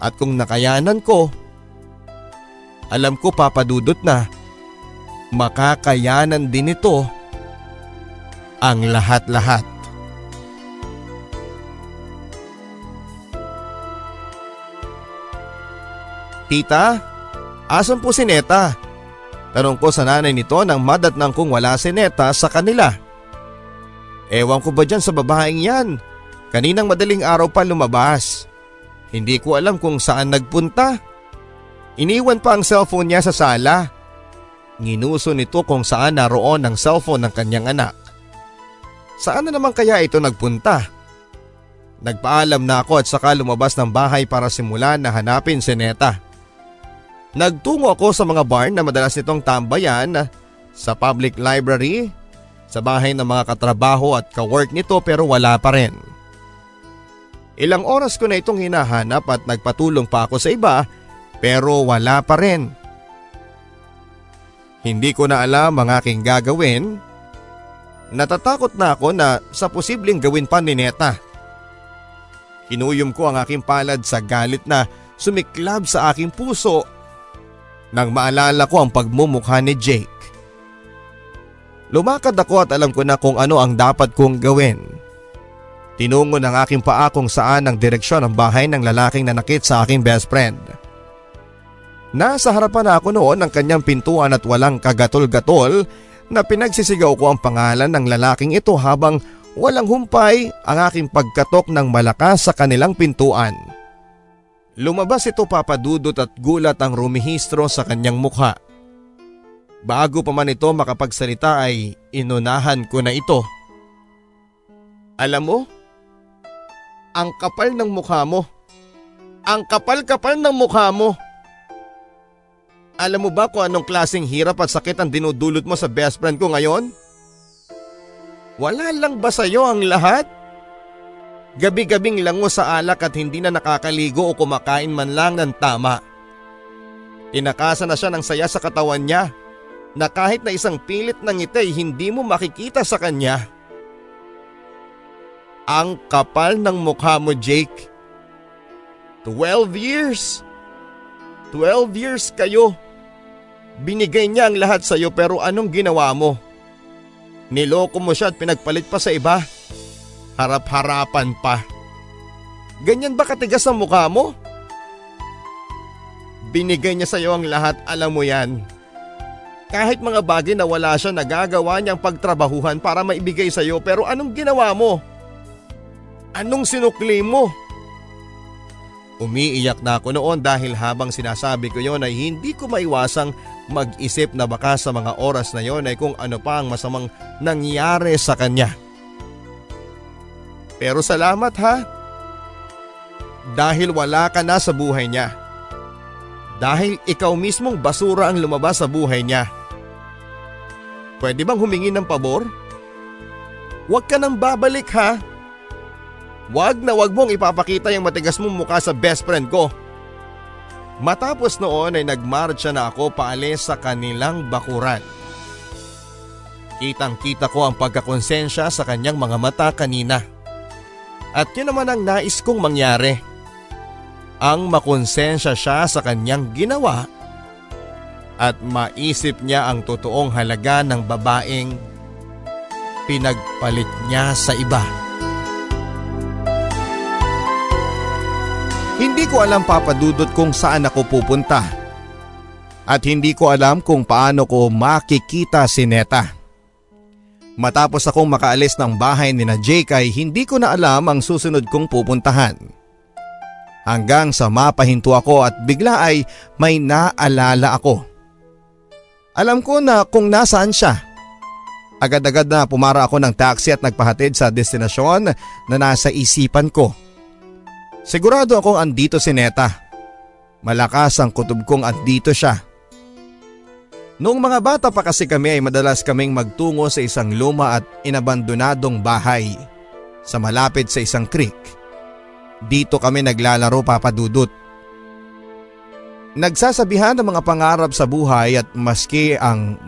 At kung nakayanan ko, alam ko papadudot na makakayanan din ito ang lahat-lahat. Tita, asan po si Neta? Tanong ko sa nanay nito nang madatnang kong wala si Neta sa kanila. Ewan ko ba dyan sa babaeng yan? Kaninang madaling araw pa lumabas. Hindi ko alam kung saan nagpunta. Iniwan pa ang cellphone niya sa sala. Nginuso nito kung saan naroon ang cellphone ng kanyang anak. Saan na naman kaya ito nagpunta? Nagpaalam na ako at saka lumabas ng bahay para simulan na hanapin si Neta. Nagtungo ako sa mga barn na madalas nitong tambayan sa public library, sa bahay ng mga katrabaho at kawork nito pero wala pa rin. Ilang oras ko na itong hinahanap at nagpatulong pa ako sa iba pero wala pa rin. Hindi ko na alam ang aking gagawin. Natatakot na ako na sa posibleng gawin pa ni Neta. Kinuyom ko ang aking palad sa galit na sumiklab sa aking puso nang maalala ko ang pagmumukha ni Jake. Lumakad ako at alam ko na kung ano ang dapat kong gawin. Tinungo ng aking paa kung saan ang direksyon ng bahay ng lalaking nanakit sa aking best friend. Nasa harapan ako noon ng kanyang pintuan at walang kagatol-gatol na pinagsisigaw ko ang pangalan ng lalaking ito habang walang humpay ang aking pagkatok ng malakas sa kanilang pintuan. Lumabas ito papadudot at gulat ang rumihistro sa kanyang mukha. Bago pa man ito makapagsalita ay inunahan ko na ito. Alam mo, ang kapal ng mukha mo. Ang kapal-kapal ng mukha mo. Alam mo ba kung anong klaseng hirap at sakit ang dinudulot mo sa best friend ko ngayon? Wala lang ba sa'yo ang lahat? Gabi-gabing lango sa alak at hindi na nakakaligo o kumakain man lang ng tama. Tinakasan na siya ng saya sa katawan niya na kahit na isang pilit ng ngiti hindi mo makikita sa kanya. Ang kapal ng mukha mo Jake. 12 years. 12 years kayo. Binigay niya ang lahat sa iyo pero anong ginawa mo? Niloko mo siya at pinagpalit pa sa iba. Harap-harapan pa. Ganyan ba katigas ang mukha mo? Binigay niya sa iyo ang lahat, alam mo yan. Kahit mga bagay na wala siya nagagawa niyang pagtrabahuhan para maibigay sa iyo pero anong ginawa mo? Anong sinukli mo? Umiiyak na ako noon dahil habang sinasabi ko yon ay hindi ko maiwasang mag-isip na baka sa mga oras na yon ay kung ano pa ang masamang nangyari sa kanya. Pero salamat ha. Dahil wala ka na sa buhay niya. Dahil ikaw mismong basura ang lumabas sa buhay niya. Pwede bang humingi ng pabor? Huwag ka nang babalik ha. Huwag na huwag mong ipapakita yung matigas mong mukha sa best friend ko. Matapos noon ay nagmarcha na ako paalis sa kanilang bakuran. Kitang kita ko ang pagkakonsensya sa kanyang mga mata kanina. At yun naman ang nais kong mangyari. Ang makonsensya siya sa kanyang ginawa at maisip niya ang totoong halaga ng babaeng pinagpalit niya sa iba. Hindi ko alam papadudot kung saan ako pupunta. At hindi ko alam kung paano ko makikita si Neta. Matapos akong makaalis ng bahay ni na Jake ay hindi ko na alam ang susunod kong pupuntahan. Hanggang sa mapahinto ako at bigla ay may naalala ako. Alam ko na kung nasaan siya. Agad-agad na pumara ako ng taxi at nagpahatid sa destinasyon na nasa isipan ko. Sigurado akong andito si Neta. Malakas ang kutob kong andito siya. Noong mga bata pa kasi kami ay madalas kaming magtungo sa isang luma at inabandonadong bahay sa malapit sa isang creek. Dito kami naglalaro papadudot. Nagsasabihan ng mga pangarap sa buhay at maski ang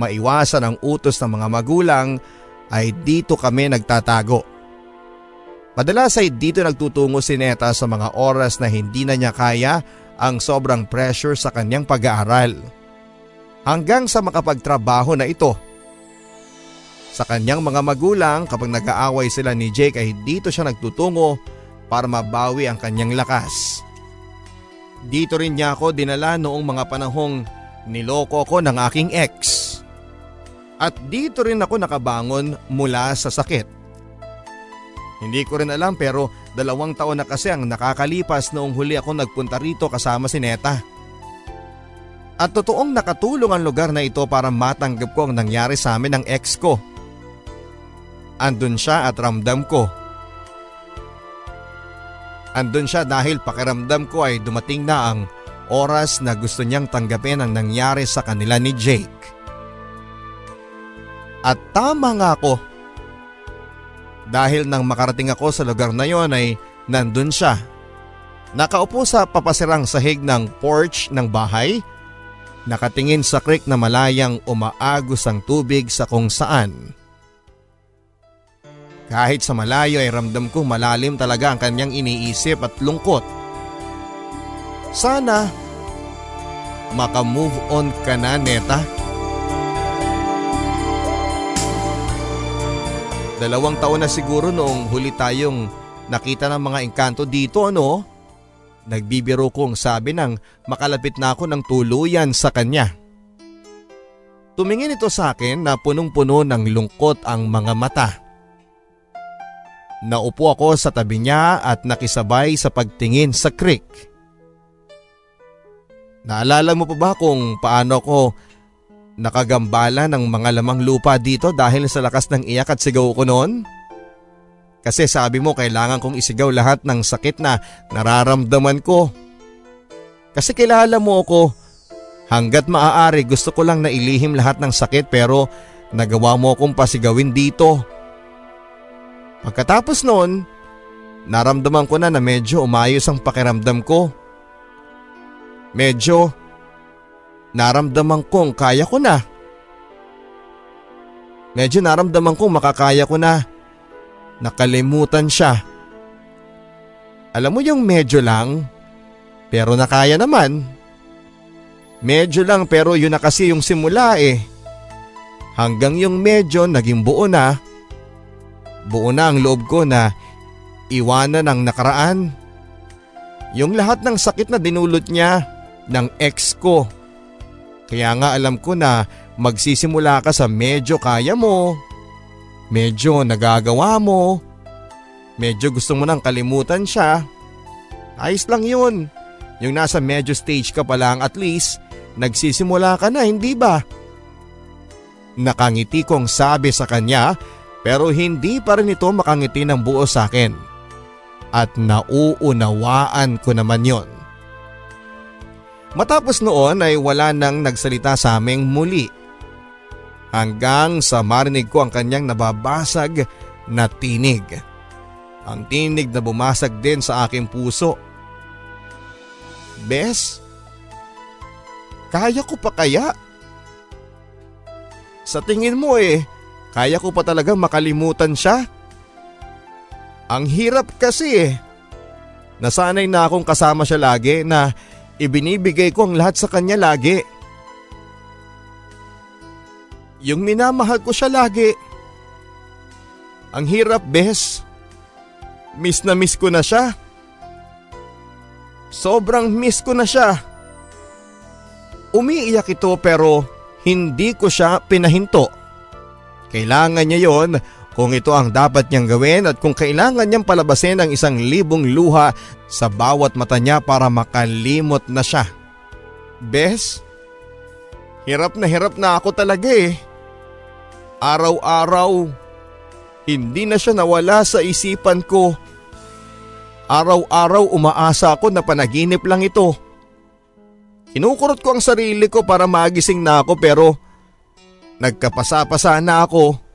maiwasan ang utos ng mga magulang ay dito kami nagtatago. Madalas ay dito nagtutungo si Neta sa mga oras na hindi na niya kaya ang sobrang pressure sa kanyang pag-aaral hanggang sa makapagtrabaho na ito. Sa kanyang mga magulang kapag nag-aaway sila ni Jake ay dito siya nagtutungo para mabawi ang kanyang lakas. Dito rin niya ako dinala noong mga panahong niloko ko ng aking ex. At dito rin ako nakabangon mula sa sakit. Hindi ko rin alam pero dalawang taon na kasi ang nakakalipas noong huli ako nagpunta rito kasama si Neta. At totoong nakatulong ang lugar na ito para matanggap ko ang nangyari sa amin ng ex ko. Andun siya at ramdam ko. Andun siya dahil pakiramdam ko ay dumating na ang oras na gusto niyang tanggapin ang nangyari sa kanila ni Jake. At tama nga ako. Dahil nang makarating ako sa lugar na yon ay nandun siya. Nakaupo sa papasirang sahig ng porch ng bahay nakatingin sa creek na malayang umaagos ang tubig sa kung saan. Kahit sa malayo ay ramdam ko malalim talaga ang kanyang iniisip at lungkot. Sana makamove on ka na neta. Dalawang taon na siguro noong huli tayong nakita ng mga engkanto dito ano? Nagbibiro kong sabi nang makalapit na ako ng tuluyan sa kanya. Tumingin ito sa akin na punong-puno ng lungkot ang mga mata. Naupo ako sa tabi niya at nakisabay sa pagtingin sa creek. Naalala mo pa ba kung paano ako nakagambala ng mga lamang lupa dito dahil sa lakas ng iyak at sigaw ko noon? Kasi sabi mo kailangan kong isigaw lahat ng sakit na nararamdaman ko. Kasi kilala mo ako. Hanggat maaari gusto ko lang na ilihim lahat ng sakit pero nagawa mo akong pasigawin dito. Pagkatapos noon, naramdaman ko na na medyo umayos ang pakiramdam ko. Medyo naramdaman kong kaya ko na. Medyo naramdaman kong makakaya ko na Nakalimutan siya. Alam mo yung medyo lang, pero nakaya naman. Medyo lang pero yun na kasi yung simula eh. Hanggang yung medyo naging buo na. Buo na ang loob ko na iwanan ang nakaraan. Yung lahat ng sakit na dinulot niya ng ex ko. Kaya nga alam ko na magsisimula ka sa medyo kaya mo Medyo nagagawa mo. Medyo gusto mo nang kalimutan siya. Ayos lang yun. Yung nasa medyo stage ka pa lang at least nagsisimula ka na hindi ba? Nakangiti kong sabi sa kanya pero hindi pa rin ito makangiti ng buo sa akin. At nauunawaan ko naman yon. Matapos noon ay wala nang nagsalita sa aming muli hanggang sa marinig ko ang kanyang nababasag na tinig. Ang tinig na bumasag din sa aking puso. Bes, kaya ko pa kaya? Sa tingin mo eh, kaya ko pa talaga makalimutan siya? Ang hirap kasi eh. Nasanay na akong kasama siya lagi na ibinibigay ko ang lahat sa kanya lagi. Yung minamahal ko siya lagi. Ang hirap, bes. Miss na miss ko na siya. Sobrang miss ko na siya. Umiiyak ito pero hindi ko siya pinahinto. Kailangan niya yon kung ito ang dapat niyang gawin at kung kailangan niyang palabasin ang isang libong luha sa bawat mata niya para makalimot na siya. Bes, hirap na hirap na ako talaga eh. Araw-araw, hindi na siya nawala sa isipan ko. Araw-araw umaasa ako na panaginip lang ito. Kinukurot ko ang sarili ko para magising na ako pero nagkapasa-pasa na ako.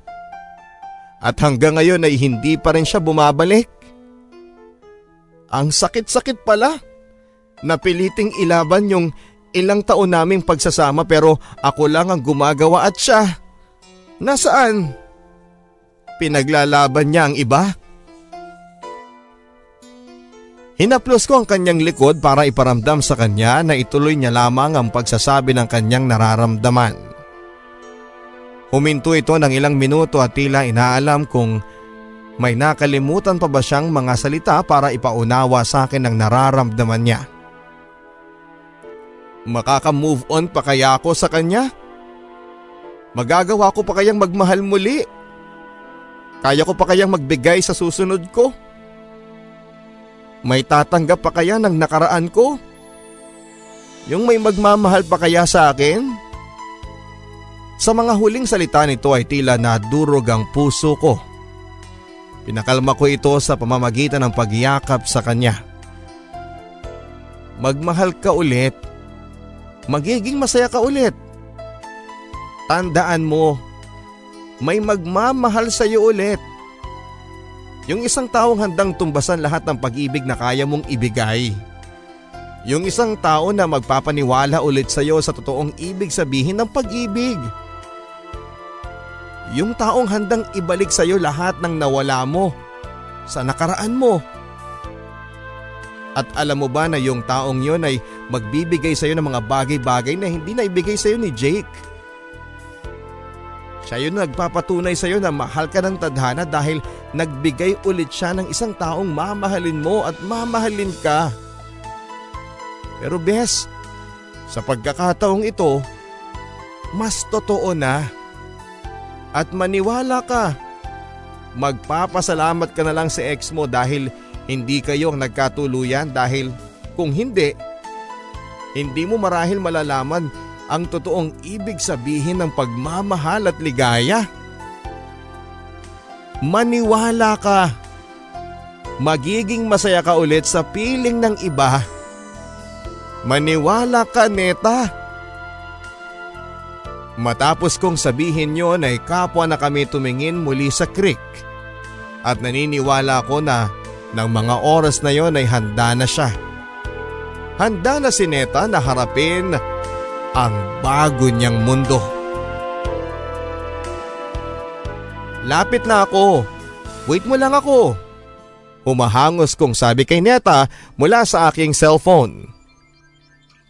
At hanggang ngayon ay hindi pa rin siya bumabalik. Ang sakit-sakit pala. Napiliting ilaban yung ilang taon naming pagsasama pero ako lang ang gumagawa at siya. Nasaan? Pinaglalaban niya ang iba? Hinaplos ko ang kanyang likod para iparamdam sa kanya na ituloy niya lamang ang pagsasabi ng kanyang nararamdaman. Huminto ito ng ilang minuto at tila inaalam kung may nakalimutan pa ba siyang mga salita para ipaunawa sa akin ang nararamdaman niya. Makaka-move on pa kaya ako sa kanya? Magagawa ko pa kayang magmahal muli? Kaya ko pa kayang magbigay sa susunod ko? May tatanggap pa kaya ng nakaraan ko? Yung may magmamahal pa kaya sa akin? Sa mga huling salita nito ay tila nadurog ang puso ko. Pinakalma ko ito sa pamamagitan ng pagyakap sa kanya. Magmahal ka ulit. Magiging masaya ka ulit. Tandaan mo, may magmamahal sa iyo ulit. Yung isang taong handang tumbasan lahat ng pag-ibig na kaya mong ibigay. Yung isang tao na magpapaniwala ulit sa iyo sa totoong ibig sabihin ng pag-ibig. Yung taong handang ibalik sa iyo lahat ng nawala mo sa nakaraan mo. At alam mo ba na yung taong yon ay magbibigay sa iyo ng mga bagay-bagay na hindi na ibigay sa iyo ni Jake? Siya yun nagpapatunay sa iyo na mahal ka ng tadhana dahil nagbigay ulit siya ng isang taong mamahalin mo at mamahalin ka. Pero bes, sa pagkakataong ito, mas totoo na. At maniwala ka, magpapasalamat ka na lang sa ex mo dahil hindi kayo ang nagkatuluyan dahil kung hindi, hindi mo marahil malalaman ang totoong ibig sabihin ng pagmamahal at ligaya. Maniwala ka. Magiging masaya ka ulit sa piling ng iba. Maniwala ka neta. Matapos kong sabihin yon ay kapwa na kami tumingin muli sa creek. At naniniwala ko na ng mga oras na yon ay handa na siya. Handa na si Neta na harapin ang bago niyang mundo. Lapit na ako. Wait mo lang ako. Humahangos kong sabi kay Neta mula sa aking cellphone.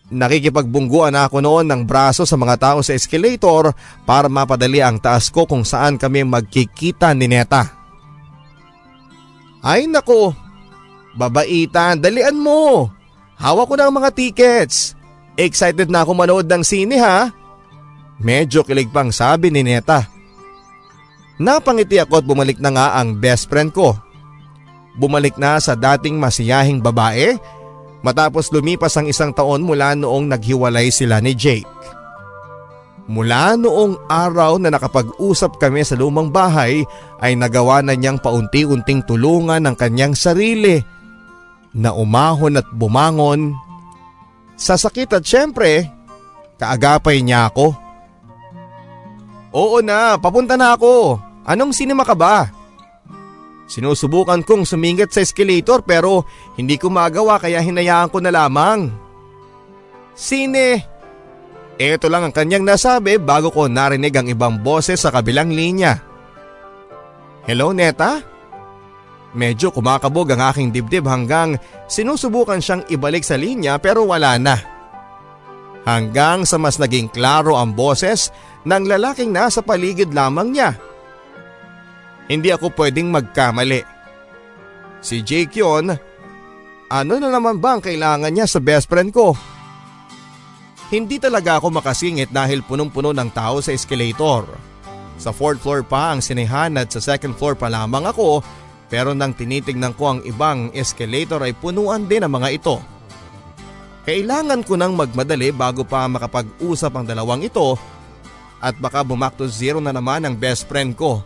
Nakikipagbungguan ako noon ng braso sa mga tao sa escalator para mapadali ang taas ko kung saan kami magkikita ni Neta. Ay nako, babaitan, dalian mo. Hawak ko na ang mga tickets. Excited na ako manood ng sine ha? Medyo kilig pang sabi ni Neta. Napangiti ako at bumalik na nga ang best friend ko. Bumalik na sa dating masiyahing babae matapos lumipas ang isang taon mula noong naghiwalay sila ni Jake. Mula noong araw na nakapag-usap kami sa lumang bahay ay nagawa na niyang paunti-unting tulungan ng kanyang sarili na umahon at bumangon sa sakit at syempre, kaagapay niya ako. Oo na, papunta na ako. Anong sinema ka ba? Sinusubukan kong sumingit sa escalator pero hindi ko magawa kaya hinayaan ko na lamang. Sine? Ito lang ang kanyang nasabi bago ko narinig ang ibang boses sa kabilang linya. Hello Neta? Medyo kumakabog ang aking dibdib hanggang sinusubukan siyang ibalik sa linya pero wala na. Hanggang sa mas naging klaro ang boses ng lalaking nasa paligid lamang niya. Hindi ako pwedeng magkamali. Si Jake yun, ano na naman ba ang kailangan niya sa best friend ko? Hindi talaga ako makasingit dahil punong-puno ng tao sa escalator. Sa fourth floor pa ang sinehan at sa second floor pa lamang ako pero nang tinitignan ko ang ibang escalator ay punuan din ang mga ito. Kailangan ko nang magmadali bago pa makapag-usap ang dalawang ito at baka bumak to zero na naman ang best friend ko.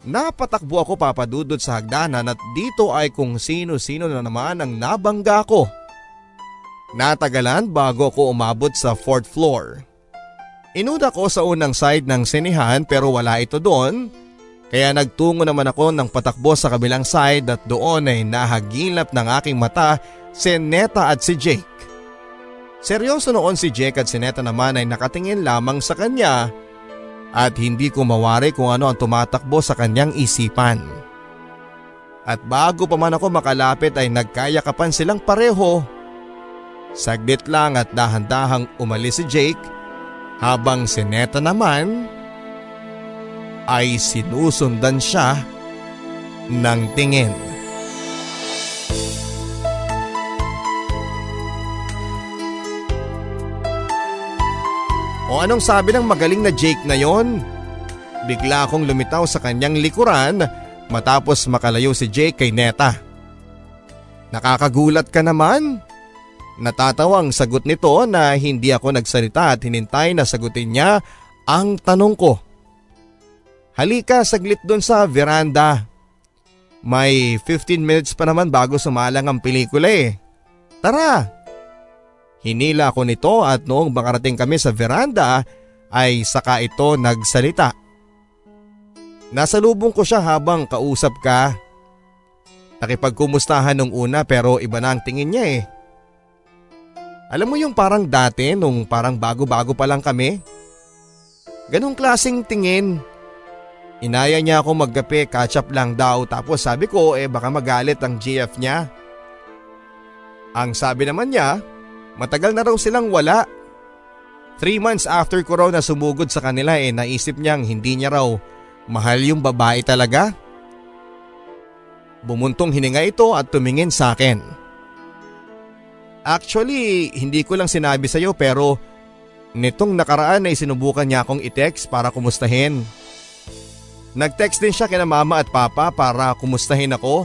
Napatakbo ako papadudod sa hagdanan at dito ay kung sino-sino na naman ang nabangga ko. Natagalan bago ako umabot sa fourth floor. Inuda ko sa unang side ng sinihan pero wala ito doon kaya nagtungo naman ako ng patakbo sa kabilang side at doon ay nahagilap ng aking mata si Neta at si Jake. Seryoso noon si Jake at si Neta naman ay nakatingin lamang sa kanya at hindi ko mawari kung ano ang tumatakbo sa kanyang isipan. At bago pa man ako makalapit ay nagkayakapan silang pareho. Saglit lang at dahan-dahang umalis si Jake habang si Neta naman ay sinusundan siya ng tingin. O anong sabi ng magaling na Jake na yon? Bigla akong lumitaw sa kanyang likuran matapos makalayo si Jake kay Neta. Nakakagulat ka naman. Natatawang sagot nito na hindi ako nagsalita at hinintay na sagutin niya ang tanong ko. Halika saglit doon sa veranda. May 15 minutes pa naman bago sumalang ang pelikula eh. Tara! Hinila ko nito at noong makarating kami sa veranda ay saka ito nagsalita. Nasalubong ko siya habang kausap ka. Nakipagkumustahan nung una pero iba na ang tingin niya eh. Alam mo yung parang dati nung parang bago-bago pa lang kami? Ganong klasing tingin. Inaya niya ako magkape, catch up lang daw tapos sabi ko eh baka magalit ang GF niya. Ang sabi naman niya, matagal na raw silang wala. Three months after ko raw sumugod sa kanila eh naisip niyang hindi niya raw mahal yung babae talaga. Bumuntong hininga ito at tumingin sa akin. Actually, hindi ko lang sinabi sa iyo pero nitong nakaraan ay sinubukan niya akong i-text para kumustahin. Nag-text din siya kina mama at papa para kumustahin ako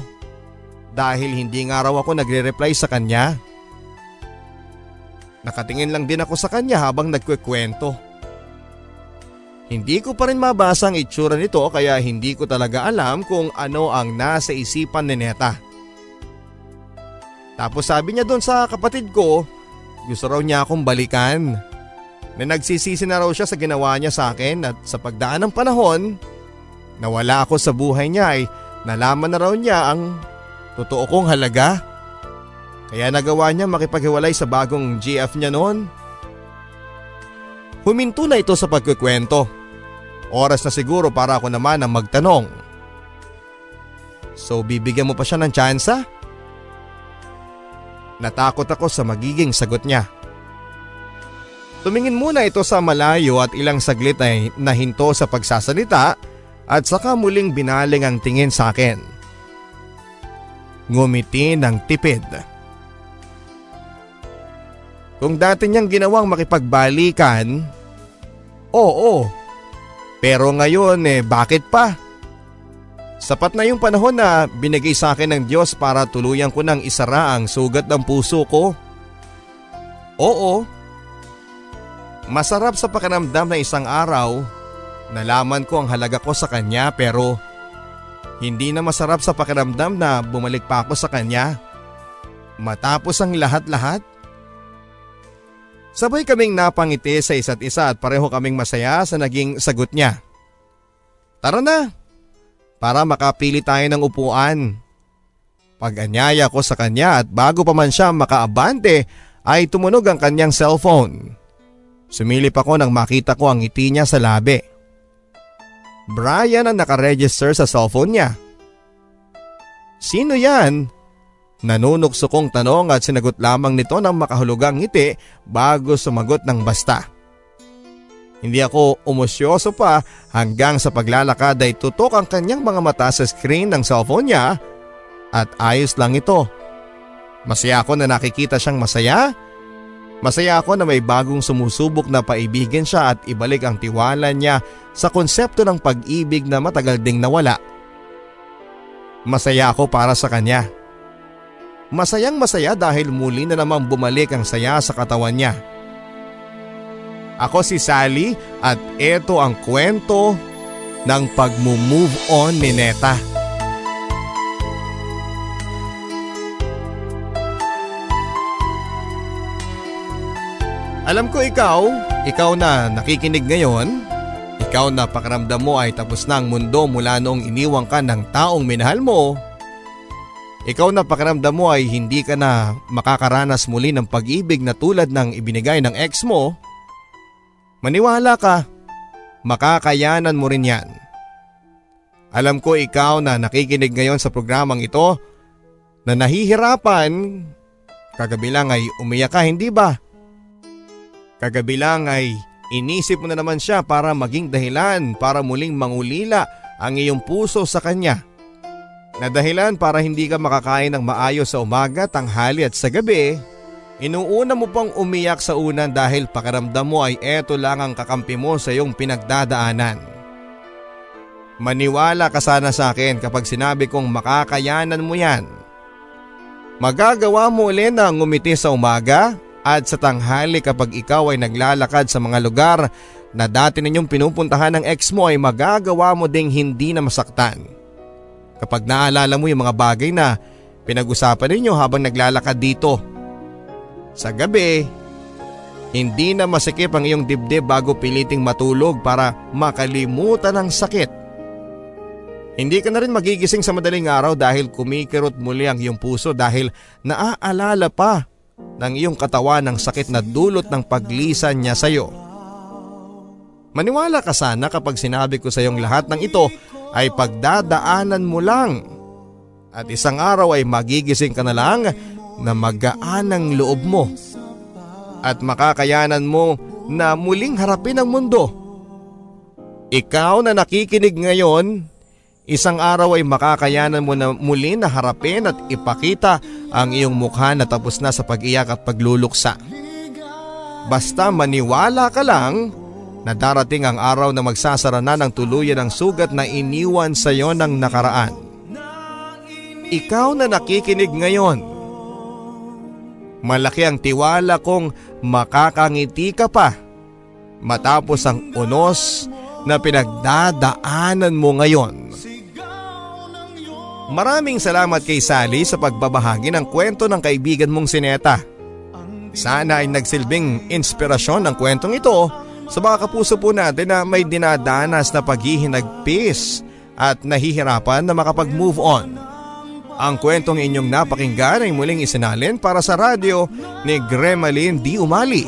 dahil hindi nga raw ako nagre-reply sa kanya. Nakatingin lang din ako sa kanya habang nagkukwento. Hindi ko pa rin mabasa ang itsura nito kaya hindi ko talaga alam kung ano ang nasa isipan ni Neta. Tapos sabi niya doon sa kapatid ko, gusto raw niya akong balikan. Na nagsisisi na raw siya sa ginawa niya sa akin at sa pagdaan ng panahon, Nawala ako sa buhay niya ay nalaman na raw niya ang totoo kong halaga. Kaya nagawa niya makipaghiwalay sa bagong GF niya noon. Huminto na ito sa pagkukwento. Oras na siguro para ako naman ang magtanong. So bibigyan mo pa siya ng tsansa? Natakot ako sa magiging sagot niya. Tumingin muna ito sa malayo at ilang saglit ay nahinto sa pagsasalita at saka muling binaling ang tingin sa akin. Ngumiti ng tipid. Kung dati niyang ginawang makipagbalikan, oo. Pero ngayon eh bakit pa? Sapat na yung panahon na binigay sa akin ng Diyos para tuluyan ko ng isara ang sugat ng puso ko. Oo. Masarap sa pakiramdam na isang araw Nalaman ko ang halaga ko sa kanya pero hindi na masarap sa pakiramdam na bumalik pa ako sa kanya. Matapos ang lahat-lahat. Sabay kaming napangiti sa isa't isa at pareho kaming masaya sa naging sagot niya. Tara na, para makapili tayo ng upuan. Pag-anyaya ko sa kanya at bago pa man siya makaabante ay tumunog ang kanyang cellphone. Sumilip ako nang makita ko ang ngiti niya sa labi. Brian ang nakaregister sa cellphone niya. Sino yan? Nanunokso kong tanong at sinagot lamang nito ng makahulugang ngiti bago sumagot ng basta. Hindi ako umosyoso pa hanggang sa paglalakad ay tutok ang kanyang mga mata sa screen ng cellphone niya at ayos lang ito. Masaya ako na nakikita siyang masaya. Masaya ako na may bagong sumusubok na paibigin siya at ibalik ang tiwala niya sa konsepto ng pag-ibig na matagal ding nawala. Masaya ako para sa kanya. Masayang masaya dahil muli na namang bumalik ang saya sa katawan niya. Ako si Sally at ito ang kwento ng pag-move on ni Neta. Alam ko ikaw, ikaw na nakikinig ngayon, ikaw na pakiramdam mo ay tapos na ang mundo mula noong iniwang ka ng taong minahal mo. Ikaw na pakiramdam mo ay hindi ka na makakaranas muli ng pag-ibig na tulad ng ibinigay ng ex mo. Maniwala ka, makakayanan mo rin yan. Alam ko ikaw na nakikinig ngayon sa programang ito na nahihirapan, kagabi lang ay umiyak ka hindi ba? Kagabi lang ay inisip mo na naman siya para maging dahilan para muling mangulila ang iyong puso sa kanya. Na dahilan para hindi ka makakain ng maayos sa umaga, tanghali at sa gabi, inuuna mo pang umiyak sa unan dahil pakiramdam mo ay eto lang ang kakampi mo sa iyong pinagdadaanan. Maniwala ka sana sa akin kapag sinabi kong makakayanan mo yan. Magagawa mo ulit na ngumiti sa umaga at sa tanghali kapag ikaw ay naglalakad sa mga lugar na dati ninyong pinupuntahan ng ex mo ay magagawa mo ding hindi na masaktan. Kapag naalala mo yung mga bagay na pinag-usapan ninyo habang naglalakad dito. Sa gabi, hindi na masikip ang iyong dibdib bago piliting matulog para makalimutan ang sakit. Hindi ka na rin magigising sa madaling araw dahil kumikirot muli ang iyong puso dahil naaalala pa ng iyong katawan ng sakit na dulot ng paglisan niya sa iyo. Maniwala ka sana kapag sinabi ko sa iyong lahat ng ito ay pagdadaanan mo lang at isang araw ay magigising ka na lang na magaan ang loob mo at makakayanan mo na muling harapin ang mundo. Ikaw na nakikinig ngayon Isang araw ay makakayanan mo na muli na harapin at ipakita ang iyong mukha na tapos na sa pag-iyak at pagluluksa. Basta maniwala ka lang na darating ang araw na magsasara na ng tuluyan ang sugat na iniwan sa iyo ng nakaraan. Ikaw na nakikinig ngayon. Malaki ang tiwala kong makakangiti ka pa matapos ang unos na pinagdadaanan mo ngayon. Maraming salamat kay Sally sa pagbabahagi ng kwento ng kaibigan mong sineta. Sana ay nagsilbing inspirasyon ng kwentong ito sa mga kapuso po natin na may dinadanas na paghihinagpis at nahihirapan na makapag-move on. Ang kwentong inyong napakinggan ay muling isinalin para sa radyo ni Gremlin D. Umali.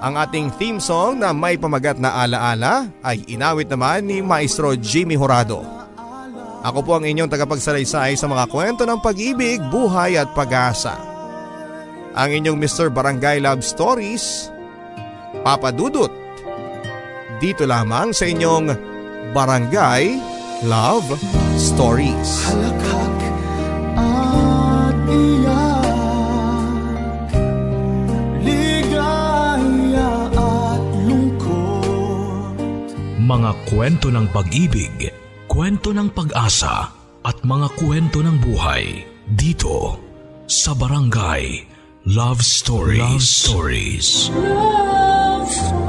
Ang ating theme song na may pamagat na alaala ay inawit naman ni Maestro Jimmy Horado. Ako po ang inyong tagapagsalaysay sa mga kwento ng pag-ibig, buhay at pag-asa. Ang inyong Mr. Barangay Love Stories, Papa Dudut. Dito lamang sa inyong Barangay Love Stories. Halakhak at iyak, ligaya at lungkot. Mga kwento ng pag-ibig kwento ng pag-asa at mga kwento ng buhay dito sa Barangay Love Stories. Love Stories. Love